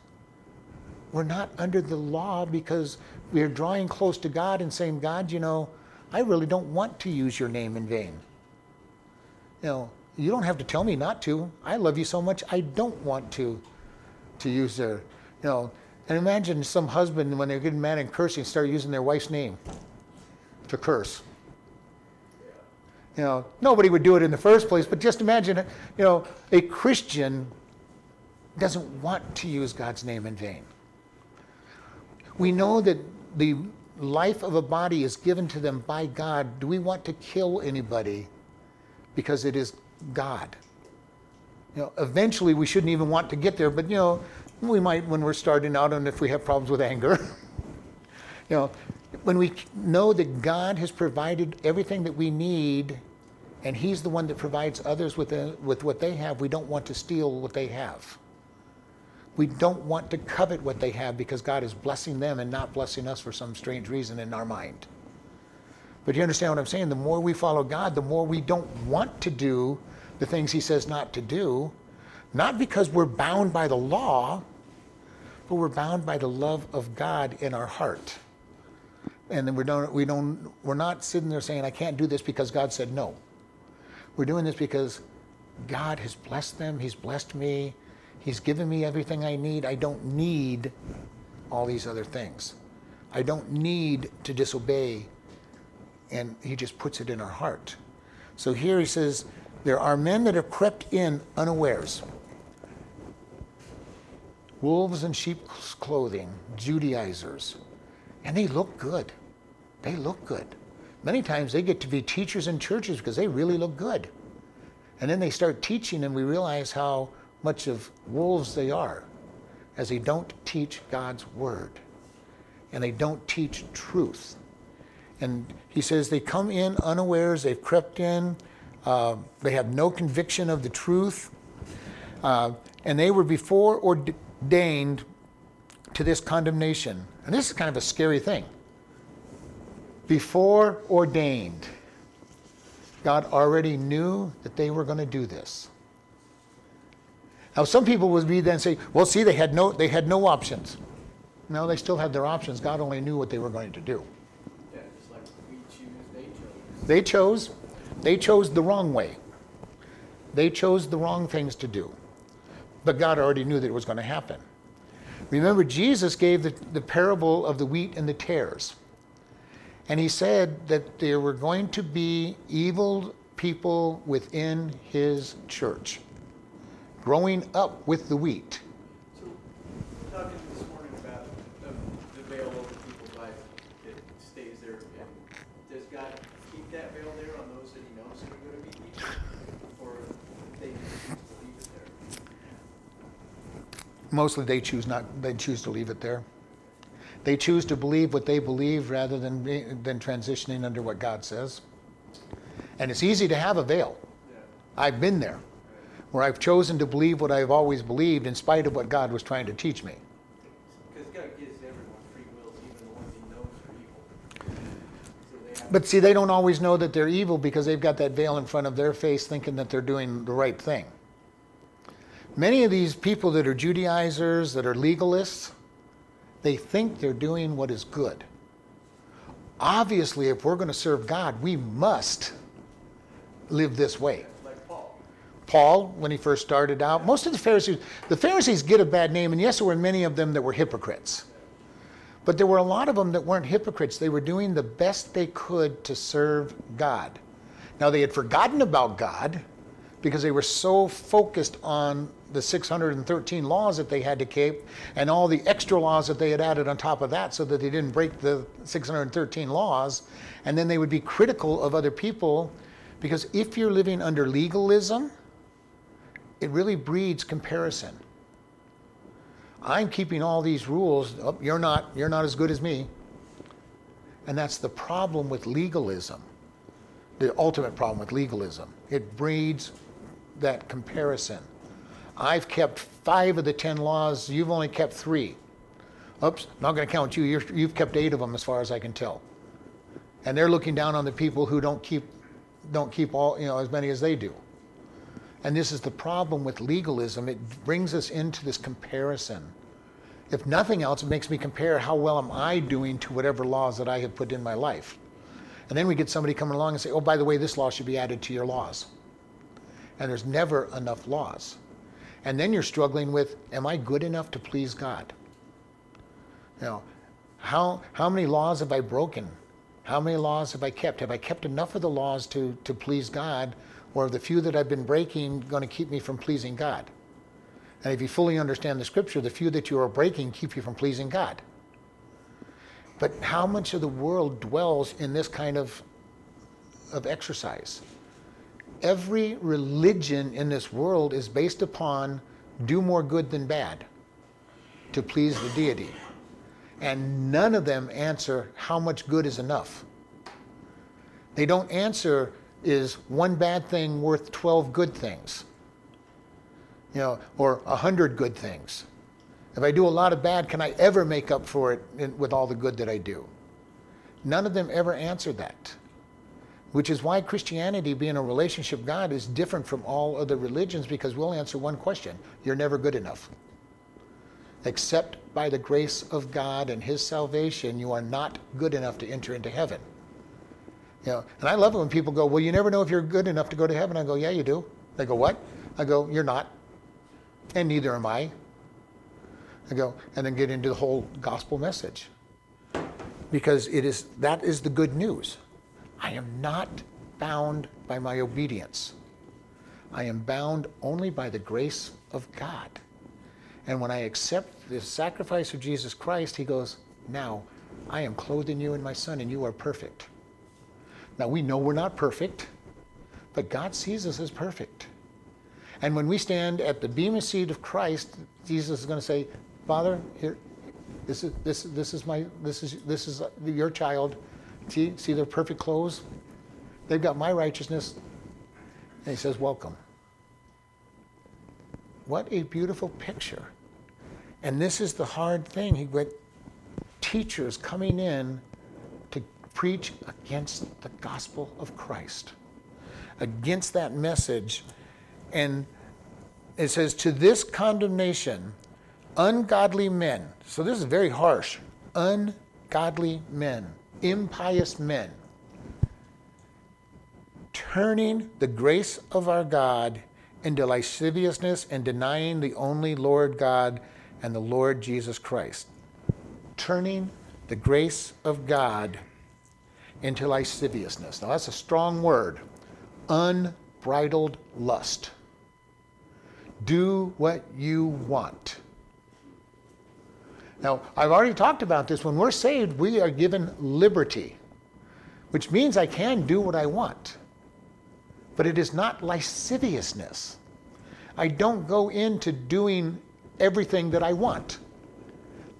we're not under the law because we're drawing close to God and saying, God, you know, I really don't want to use your name in vain. You know, you don't have to tell me not to. I love you so much, I don't want to, to use their, you know. And imagine some husband, when they're getting mad and cursing, start using their wife's name to curse. You know, nobody would do it in the first place, but just imagine, you know, a Christian doesn't want to use God's name in vain. We know that the life of a body is given to them by God. Do we want to kill anybody because it is God? You know, eventually we shouldn't even want to get there, but you know, we might when we're starting out and if we have problems with anger. you know, when we know that God has provided everything that we need and He's the one that provides others with, a, with what they have, we don't want to steal what they have. We don't want to covet what they have because God is blessing them and not blessing us for some strange reason in our mind. But you understand what I'm saying? The more we follow God, the more we don't want to do the things He says not to do, not because we're bound by the law, but we're bound by the love of God in our heart and then we don't, we don't, we're not sitting there saying, I can't do this because God said no. We're doing this because God has blessed them, He's blessed me, He's given me everything I need. I don't need all these other things. I don't need to disobey. And he just puts it in our heart. So here he says, There are men that have crept in unawares. Wolves in sheep's clothing, Judaizers. And they look good. They look good. Many times they get to be teachers in churches because they really look good. And then they start teaching, and we realize how much of wolves they are as they don't teach God's word and they don't teach truth. And he says they come in unawares, they've crept in, uh, they have no conviction of the truth, uh, and they were before ordained to this condemnation. And this is kind of a scary thing. Before ordained, God already knew that they were going to do this. Now, some people would be then say, "Well, see, they had no they had no options." No, they still had their options. God only knew what they were going to do. Yeah, like we choose, they chose. They chose, they chose the wrong way. They chose the wrong things to do. But God already knew that it was going to happen. Remember, Jesus gave the, the parable of the wheat and the tares. And he said that there were going to be evil people within his church, growing up with the wheat. So, talking this morning about the, veil over people's life that stays there. Does God keep that veil there on those that He knows that are going to be evil, or they just leave it there? Mostly they choose not, they choose to leave it there. They choose to believe what they believe rather than, than transitioning under what God says. And it's easy to have a veil. I've been there, where I've chosen to believe what I've always believed in spite of what God was trying to teach me. Because God gives everyone free wills, even the ones He knows are evil. So they have. But see, they don't always know that they're evil because they've got that veil in front of their face thinking that they're doing the right thing. Many of these people that are Judaizers, that are legalists, they think they're doing what is good. Obviously, if we're going to serve God, we must live this way. like Paul. Paul, when he first started out, most of the Pharisees, the Pharisees get a bad name, and yes, there were many of them that were hypocrites. But there were a lot of them that weren't hypocrites. They were doing the best they could to serve God. Now, they had forgotten about God because they were so focused on the 613 laws that they had to keep and all the extra laws that they had added on top of that so that they didn't break the 613 laws. And then they would be critical of other people because if you're living under legalism, it really breeds comparison. I'm keeping all these rules. Oh, you're not. You're not as good as me. And that's the problem with legalism. The ultimate problem with legalism. It breeds that comparison. I've kept five of the ten laws. You've only kept three. Oops, not going to count you. You're, you've kept eight of them, as far as I can tell. And they're looking down on the people who don't keep, don't keep all, you know, as many as they do. And this is the problem with legalism. It brings us into this comparison. If nothing else, it makes me compare how well am I doing to whatever laws that I have put in my life. And then we get somebody coming along and say, oh, by the way, this law should be added to your laws. And there's never enough laws. And then you're struggling with, am I good enough to please God? Know, how, how many laws have I broken? How many laws have I kept? Have I kept enough of the laws to, to please God? Or are the few that I've been breaking going to keep me from pleasing God? And if you fully understand the scripture, the few that you are breaking keep you from pleasing God. But how much of the world dwells in this kind of, of exercise? Every religion in this world is based upon do more good than bad to please the deity. And none of them answer how much good is enough. They don't answer is one bad thing worth 12 good things? You know, or 100 good things. If I do a lot of bad, can I ever make up for it in, with all the good that I do? None of them ever answer that. Which is why Christianity, being a relationship God, is different from all other religions because we'll answer one question you're never good enough. Except by the grace of God and His salvation, you are not good enough to enter into heaven. You know, and I love it when people go, Well, you never know if you're good enough to go to heaven. I go, Yeah, you do. They go, What? I go, You're not. And neither am I. I go, and then get into the whole gospel message. Because it is that is the good news. I am not bound by my obedience. I am bound only by the grace of God. And when I accept the sacrifice of Jesus Christ, he goes, Now I am clothing you in my son, and you are perfect. Now we know we're not perfect, but God sees us as perfect. And when we stand at the bema seat of Christ, Jesus is going to say, Father, here, this is this this is my this is this is your child. See see their perfect clothes. They've got my righteousness. And he says, Welcome. What a beautiful picture. And this is the hard thing. He went, teachers coming in to preach against the gospel of Christ, against that message. And it says, To this condemnation, ungodly men, so this is very harsh, ungodly men, impious men, turning the grace of our God into lasciviousness and denying the only Lord God and the Lord Jesus Christ. Turning the grace of God into lasciviousness. Now, that's a strong word. Unbridled lust. Do what you want. Now, I've already talked about this. When we're saved, we are given liberty, which means I can do what I want but it is not lasciviousness. I don't go into doing everything that I want.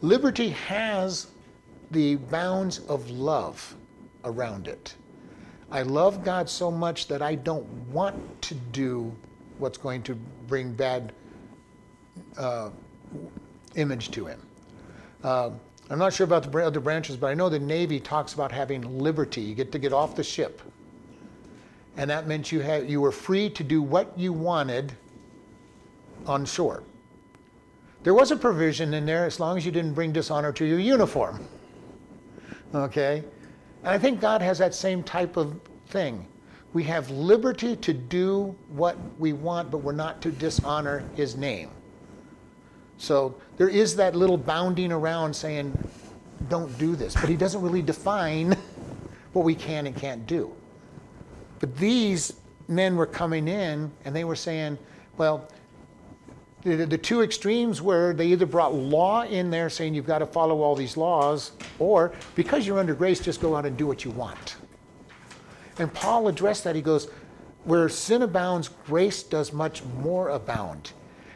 Liberty has the bounds of love around it. I love God so much that I don't want to do what's going to bring bad uh, image to Him. Uh, I'm not sure about the other branches, but I know the Navy talks about having liberty. You get to get off the ship and that meant you had you were free to do what you wanted on shore. There was a provision in there as long as you didn't bring dishonor to your uniform. Okay? And I think God has that same type of thing. We have liberty to do what we want, but we're not to dishonor his name. So there is that little bounding around saying, don't do this. But he doesn't really define what we can and can't do. But these men were coming in and they were saying, well, the, the two extremes were they either brought law in there saying you've got to follow all these laws, or because you're under grace, just go out and do what you want. And Paul addressed that. He goes, where sin abounds, grace does much more abound.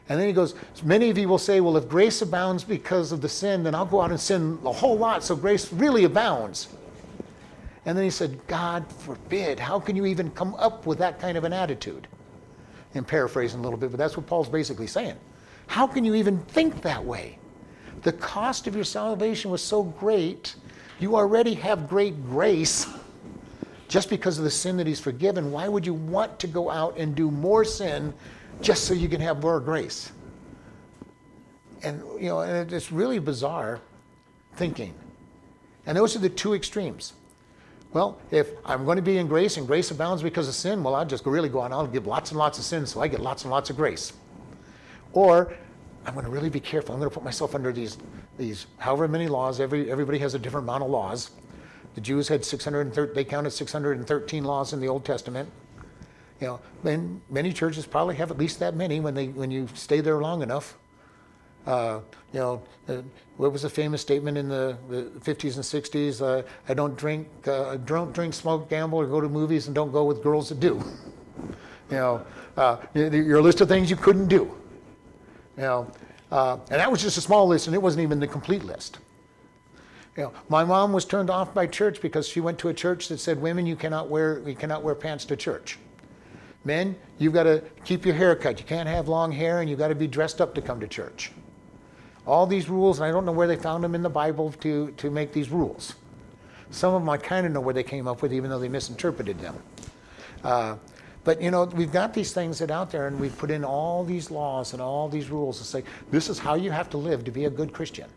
And then he goes, many of you will say, well, if grace abounds because of the sin, then I'll go out and sin a whole lot, so grace really abounds. And then he said, God forbid, how can you even come up with that kind of an attitude? I'm paraphrasing a little bit, but that's what Paul's basically saying. How can you even think that way? The cost of your salvation was so great, you already have great grace just because of the sin that he's forgiven. Why would you want to go out and do more sin just so you can have more grace? And, you know, and it's really bizarre thinking. And those are the two extremes. Well, if I'm going to be in grace and grace abounds because of sin, well, I'll just really go on. I'll give lots and lots of sin so I get lots and lots of grace. Or I'm going to really be careful. I'm going to put myself under these, these however many laws. Every, everybody has a different amount of laws. The Jews had 613, they counted 613 laws in the Old Testament. You know, and many churches probably have at least that many when, they, when you stay there long enough. Uh, you know, uh, what was a famous statement in the, the 50s and 60s? Uh, I don't drink, uh, don't drink, smoke, gamble, or go to movies, and don't go with girls that do. You know, uh, your list of things you couldn't do. You know, uh, and that was just a small list, and it wasn't even the complete list. You know, my mom was turned off by church because she went to a church that said, "Women, you cannot wear, you cannot wear pants to church." Men, you've got to keep your hair cut. You can't have long hair, and you've got to be dressed up to come to church all these rules, and I don't know where they found them in the Bible to, to make these rules. Some of them I kind of know where they came up with, even though they misinterpreted them. Uh, but you know, we've got these things that out there, and we've put in all these laws and all these rules to say this is how you have to live to be a good Christian.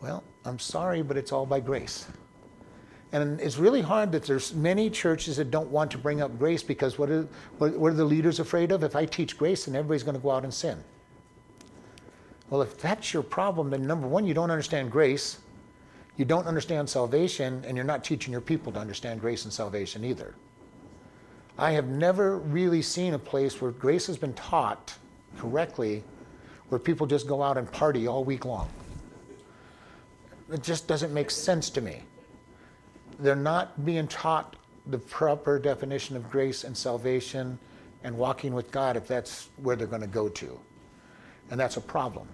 Well, I'm sorry, but it's all by grace. And it's really hard that there's many churches that don't want to bring up grace because what are, what are the leaders afraid of? If I teach grace, then everybody's going to go out and sin. Well, if that's your problem, then number one, you don't understand grace, you don't understand salvation, and you're not teaching your people to understand grace and salvation either. I have never really seen a place where grace has been taught correctly where people just go out and party all week long. It just doesn't make sense to me. They're not being taught the proper definition of grace and salvation and walking with God if that's where they're going to go to. And that's a problem.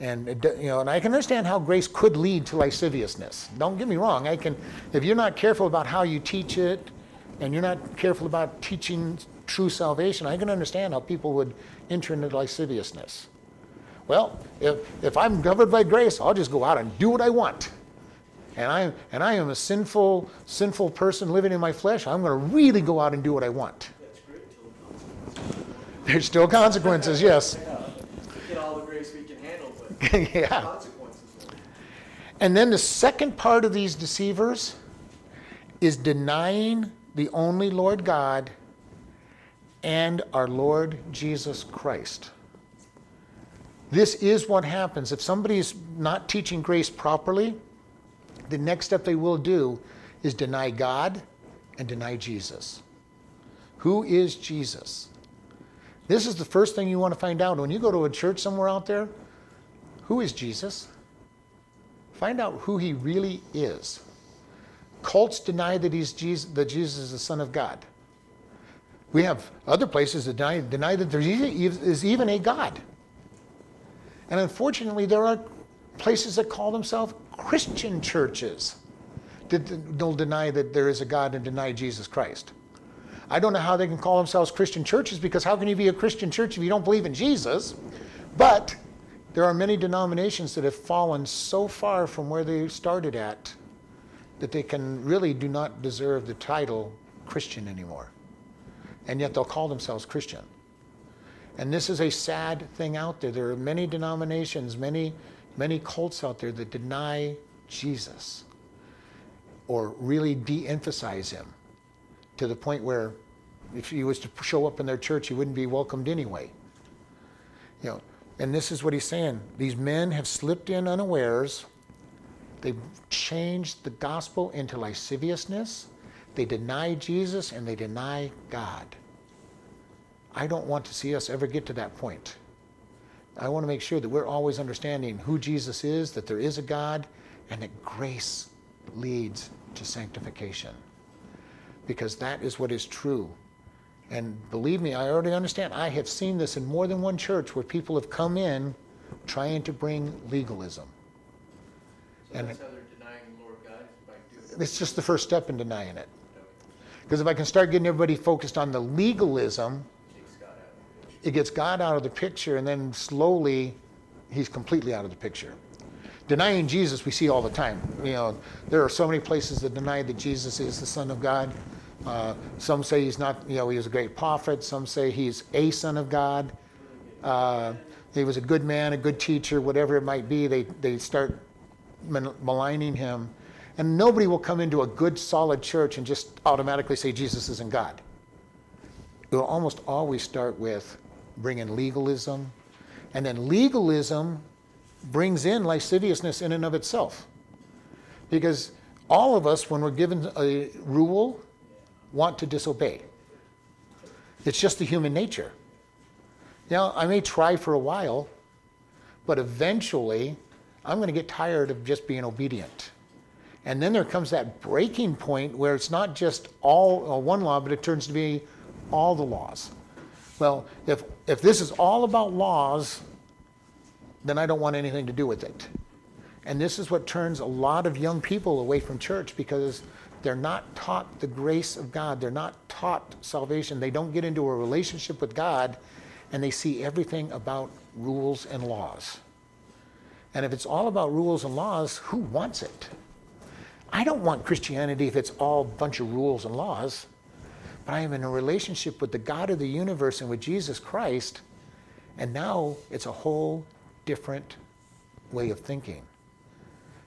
And it, you know, and I can understand how grace could lead to lasciviousness. Don't get me wrong. I can, if you're not careful about how you teach it, and you're not careful about teaching true salvation, I can understand how people would enter into lasciviousness. Well, if, if I'm governed by grace, I'll just go out and do what I want. And I, and I am a sinful, sinful person living in my flesh. I'm going to really go out and do what I want. That's great until the consequences. There's still consequences, yes. Yeah, get all the grace we can handle, but yeah. consequences. And then the second part of these deceivers is denying the only Lord God and our Lord Jesus Christ. This is what happens. If somebody's not teaching grace properly, the next step they will do is deny God and deny Jesus. Who is Jesus? This is the first thing you want to find out. When you go to a church somewhere out there, who is Jesus? Find out who he really is. Cults deny that he's Jesus, that Jesus is the Son of God. We have other places that deny, deny that there is even a God. And unfortunately, there are places that call themselves Christian churches that will deny that there is a God and deny Jesus Christ. I don't know how they can call themselves Christian churches because how can you be a Christian church if you don't believe in Jesus? But there are many denominations that have fallen so far from where they started at that they can really do not deserve the title Christian anymore. And yet they'll call themselves Christian. And this is a sad thing out there. There are many denominations, many, many cults out there that deny Jesus or really de emphasize him to the point where if he was to show up in their church, he wouldn't be welcomed anyway. You know, and this is what he's saying. These men have slipped in unawares. They've changed the gospel into lasciviousness. They deny Jesus and they deny God. I don't want to see us ever get to that point. I want to make sure that we're always understanding who Jesus is, that there is a God, and that grace leads to sanctification. Because that is what is true. And believe me, I already understand. I have seen this in more than one church where people have come in trying to bring legalism. So And that's how they're denying the Lord God by doing. It's just the first step in denying it. Because if I can start getting everybody focused on the legalism, Takes God out of the picture. It gets God out of the picture, and then slowly he's completely out of the picture. Denying Jesus, we see all the time. You know, there are so many places that deny that Jesus is the Son of God. Uh, some say he's not, you know, he was a great prophet. Some say he's a Son of God. Uh, he was a good man, a good teacher, whatever it might be. They, they start maligning him. And nobody will come into a good, solid church and just automatically say Jesus isn't God. It will almost always start with bringing legalism. And then legalism brings in lasciviousness in and of itself. Because all of us, when we're given a rule, want to disobey. It's just the human nature. Now, I may try for a while, but eventually I'm going to get tired of just being obedient. And then there comes that breaking point where it's not just all uh, one law, but it turns to be all the laws. Well, if, if this is all about laws, then I don't want anything to do with it. And this is what turns a lot of young people away from church because they're not taught the grace of God. They're not taught salvation. They don't get into a relationship with God and they see everything about rules and laws. And if it's all about rules and laws, who wants it? I don't want Christianity if it's all a bunch of rules and laws. But I am in a relationship with the God of the universe and with Jesus Christ, and now it's a whole different way of thinking.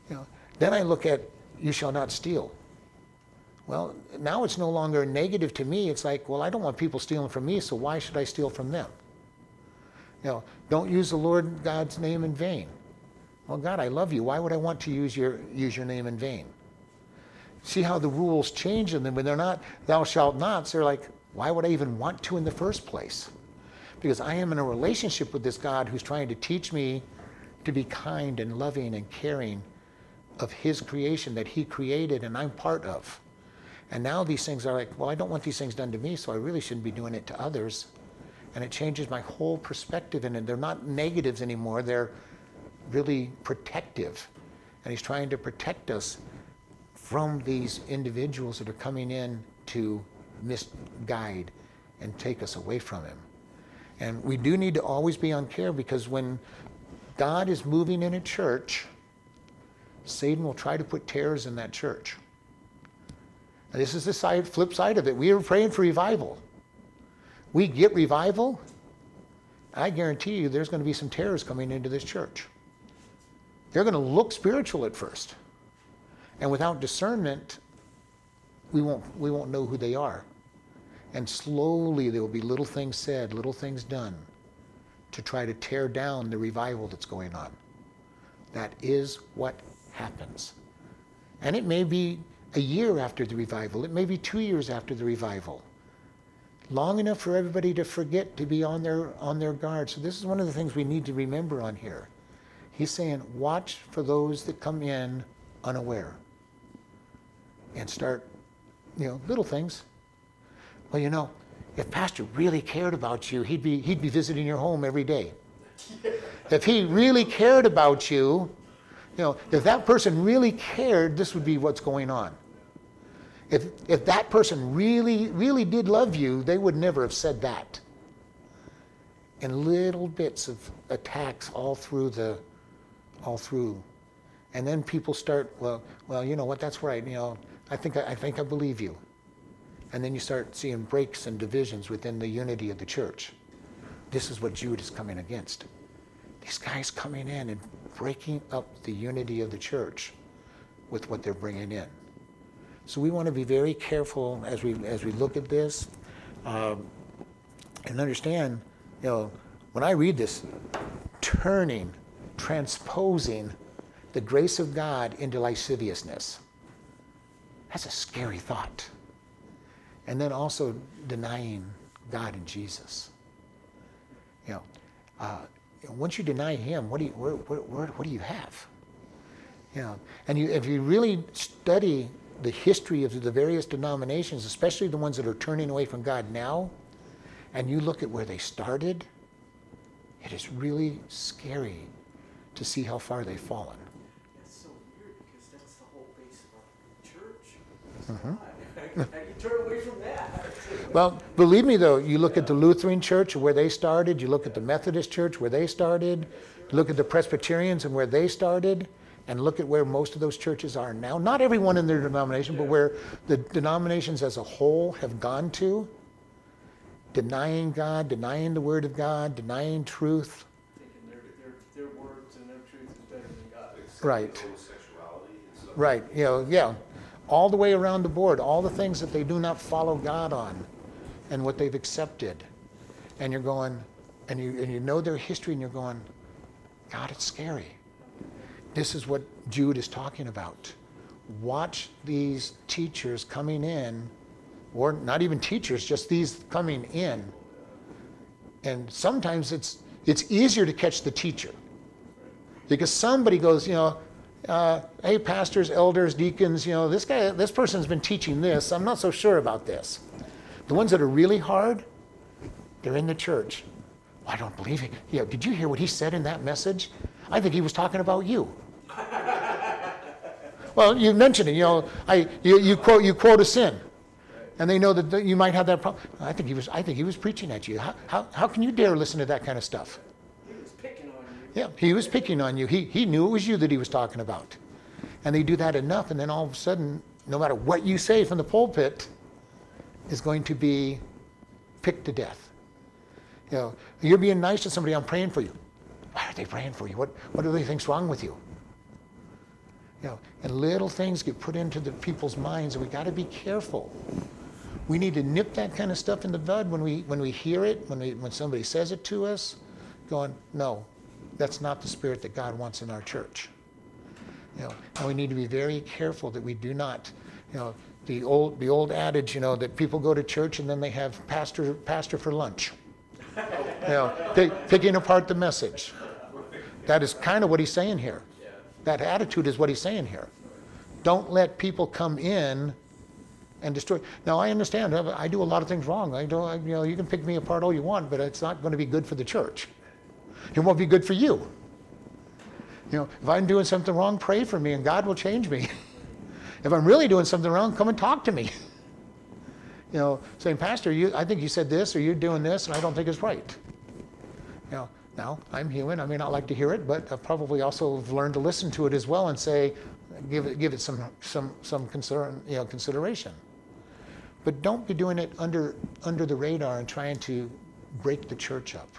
You know, then I look at you shall not steal. Well, now it's no longer negative to me. It's like, well, I don't want people stealing from me, so why should I steal from them? You know, don't use the Lord God's name in vain. Well, God, I love you. Why would I want to use your, use your name in vain? See how the rules change in them when they're not, thou shalt nots. They're like, why would I even want to in the first place? Because I am in a relationship with this God who's trying to teach me to be kind and loving and caring of his creation that he created and I'm part of. And now these things are like, well, I don't want these things done to me, so I really shouldn't be doing it to others. And it changes my whole perspective, and they're not negatives anymore, they're really protective. And he's trying to protect us from these individuals that are coming in to misguide and take us away from him. And we do need to always be on care because when God is moving in a church, Satan will try to put tares in that church. This is the side, flip side of it. We are praying for revival. We get revival, I guarantee you there's going to be some tares coming into this church. They're going to look spiritual at first. And without discernment, we won't, we won't know who they are. And slowly there will be little things said, little things done to try to tear down the revival that's going on. That is what happens. And it may be a year after the revival, it may be two years after the revival. Long enough for everybody to forget to be on their, on their guard. So, this is one of the things we need to remember on here. He's saying, watch for those that come in unaware and start, you know, little things. Well, you know, if Pastor really cared about you, he'd be, he'd be visiting your home every day. if he really cared about you, you know, if that person really cared, this would be what's going on. If, if that person really, really did love you, they would never have said that. And little bits of attacks all through the, all through. And then people start, well, well, you know what, that's right, you know, I think I, think I believe you. And then you start seeing breaks and divisions within the unity of the church. This is what Jude is coming against. These guys coming in and breaking up the unity of the church with what they're bringing in. So we want to be very careful as we as we look at this, um, and understand. You know, when I read this, turning, transposing the grace of God into lasciviousness. That's a scary thought. And then also denying God and Jesus. You know, uh, once you deny Him, what do you, where, where, where, what do you have? You know, and you, if you really study the history of the various denominations, especially the ones that are turning away from God now, and you look at where they started, it is really scary to see how far they've fallen. That's so weird because that's the whole base of our church. I, can turn away from that. well, believe me though, you look at the Lutheran Church where they started, you look at the Methodist Church where they started, look at the Presbyterians and where they started, and look at where most of those churches are now. Not everyone in their denomination, but where the denominations as a whole have gone to, denying God, denying the Word of God, denying truth. Thinking their, their, their words and their truth is better than God's. Right. Right. You know, yeah. All the way around the board, all the things that they do not follow God on and what they've accepted. And you're going, and you, and you know their history, and you're going, God, it's scary. This is what Jude is talking about. Watch these teachers coming in, or not even teachers, just these coming in. And sometimes it's, it's easier to catch the teacher. Because somebody goes, you know, uh, hey, pastors, elders, deacons, you know, this guy, this person's been teaching this. I'm not so sure about this. The ones that are really hard, they're in the church. Well, I don't believe it. Yeah, did you hear what he said in that message? I think he was talking about you. well, you mentioned it. You know, I you, you quote you quote a sin, and they know that you might have that problem. I think he was I think he was preaching at you. How, how, how can you dare listen to that kind of stuff? He was picking on you. Yeah, he was picking on you. He, he knew it was you that he was talking about. And they do that enough, and then all of a sudden, no matter what you say from the pulpit, is going to be picked to death. You know, you're being nice to somebody, I'm praying for you. Why are they praying for you? What, what do they think's wrong with you? You know, and little things get put into the people's minds, and we got to be careful. We need to nip that kind of stuff in the bud when we when we hear it, when we when somebody says it to us, going, no, that's not the spirit that God wants in our church. You know, and we need to be very careful that we do not, you know, the old the old adage, you know, that people go to church and then they have pastor pastor for lunch. you know, pick, picking apart the message. That is kind of what he's saying here. That attitude is what he's saying here. Don't let people come in and destroy. Now I understand. I do a lot of things wrong. I don't. You know, you can pick me apart all you want, but it's not going to be good for the church. It won't be good for you. You know, if I'm doing something wrong, pray for me, and God will change me. if I'm really doing something wrong, come and talk to me. you know, saying, Pastor, you, I think you said this, or you're doing this, and I don't think it's right. You know, now I'm human. I may not like to hear it, but I've probably also learned to listen to it as well and say, give it, give it some, some, some consider, you know, consideration. But don't be doing it under, under the radar and trying to break the church up.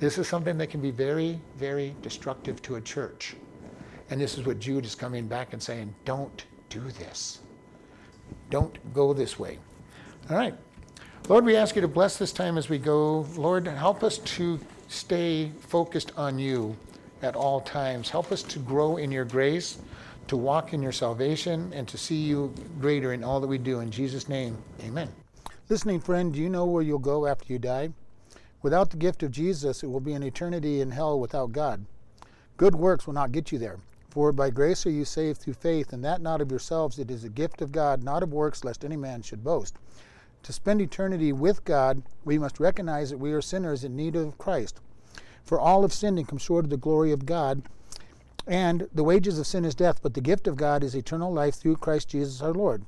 This is something that can be very, very destructive to a church. And this is what Jude is coming back and saying don't do this. Don't go this way. All right. Lord, we ask you to bless this time as we go. Lord, help us to stay focused on you at all times. Help us to grow in your grace to walk in your salvation and to see you greater in all that we do. In Jesus' name, amen. Listening friend, do you know where you'll go after you die? Without the gift of Jesus, it will be an eternity in hell without God. Good works will not get you there. For by grace are you saved through faith, and that not of yourselves, it is a gift of God, not of works, lest any man should boast. To spend eternity with God, we must recognize that we are sinners in need of Christ. For all have sinned and come short of the glory of God and the wages of sin is death, but the gift of God is eternal life through Christ Jesus our Lord.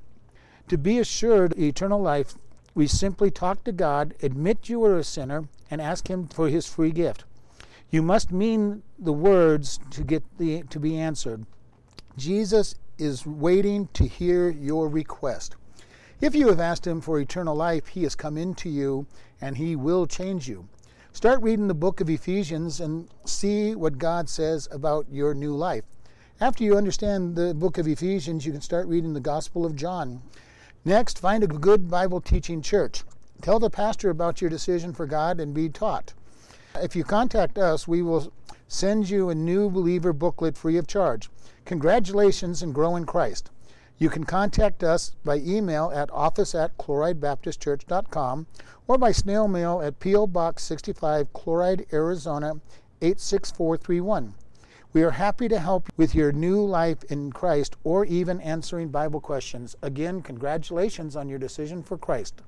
To be assured eternal life, we simply talk to God, admit you are a sinner, and ask Him for His free gift. You must mean the words to get the to be answered. Jesus is waiting to hear your request. If you have asked Him for eternal life, He has come into you and He will change you. Start reading the book of Ephesians and see what God says about your new life. After you understand the book of Ephesians, you can start reading the Gospel of John. Next, find a good Bible teaching church. Tell the pastor about your decision for God and be taught. If you contact us, we will send you a new believer booklet free of charge. Congratulations and grow in Christ. You can contact us by email at office at chloridebaptistchurch.com or by snail mail at P.O. Box 65, Chloride, Arizona 86431. We are happy to help with your new life in Christ or even answering Bible questions. Again, congratulations on your decision for Christ.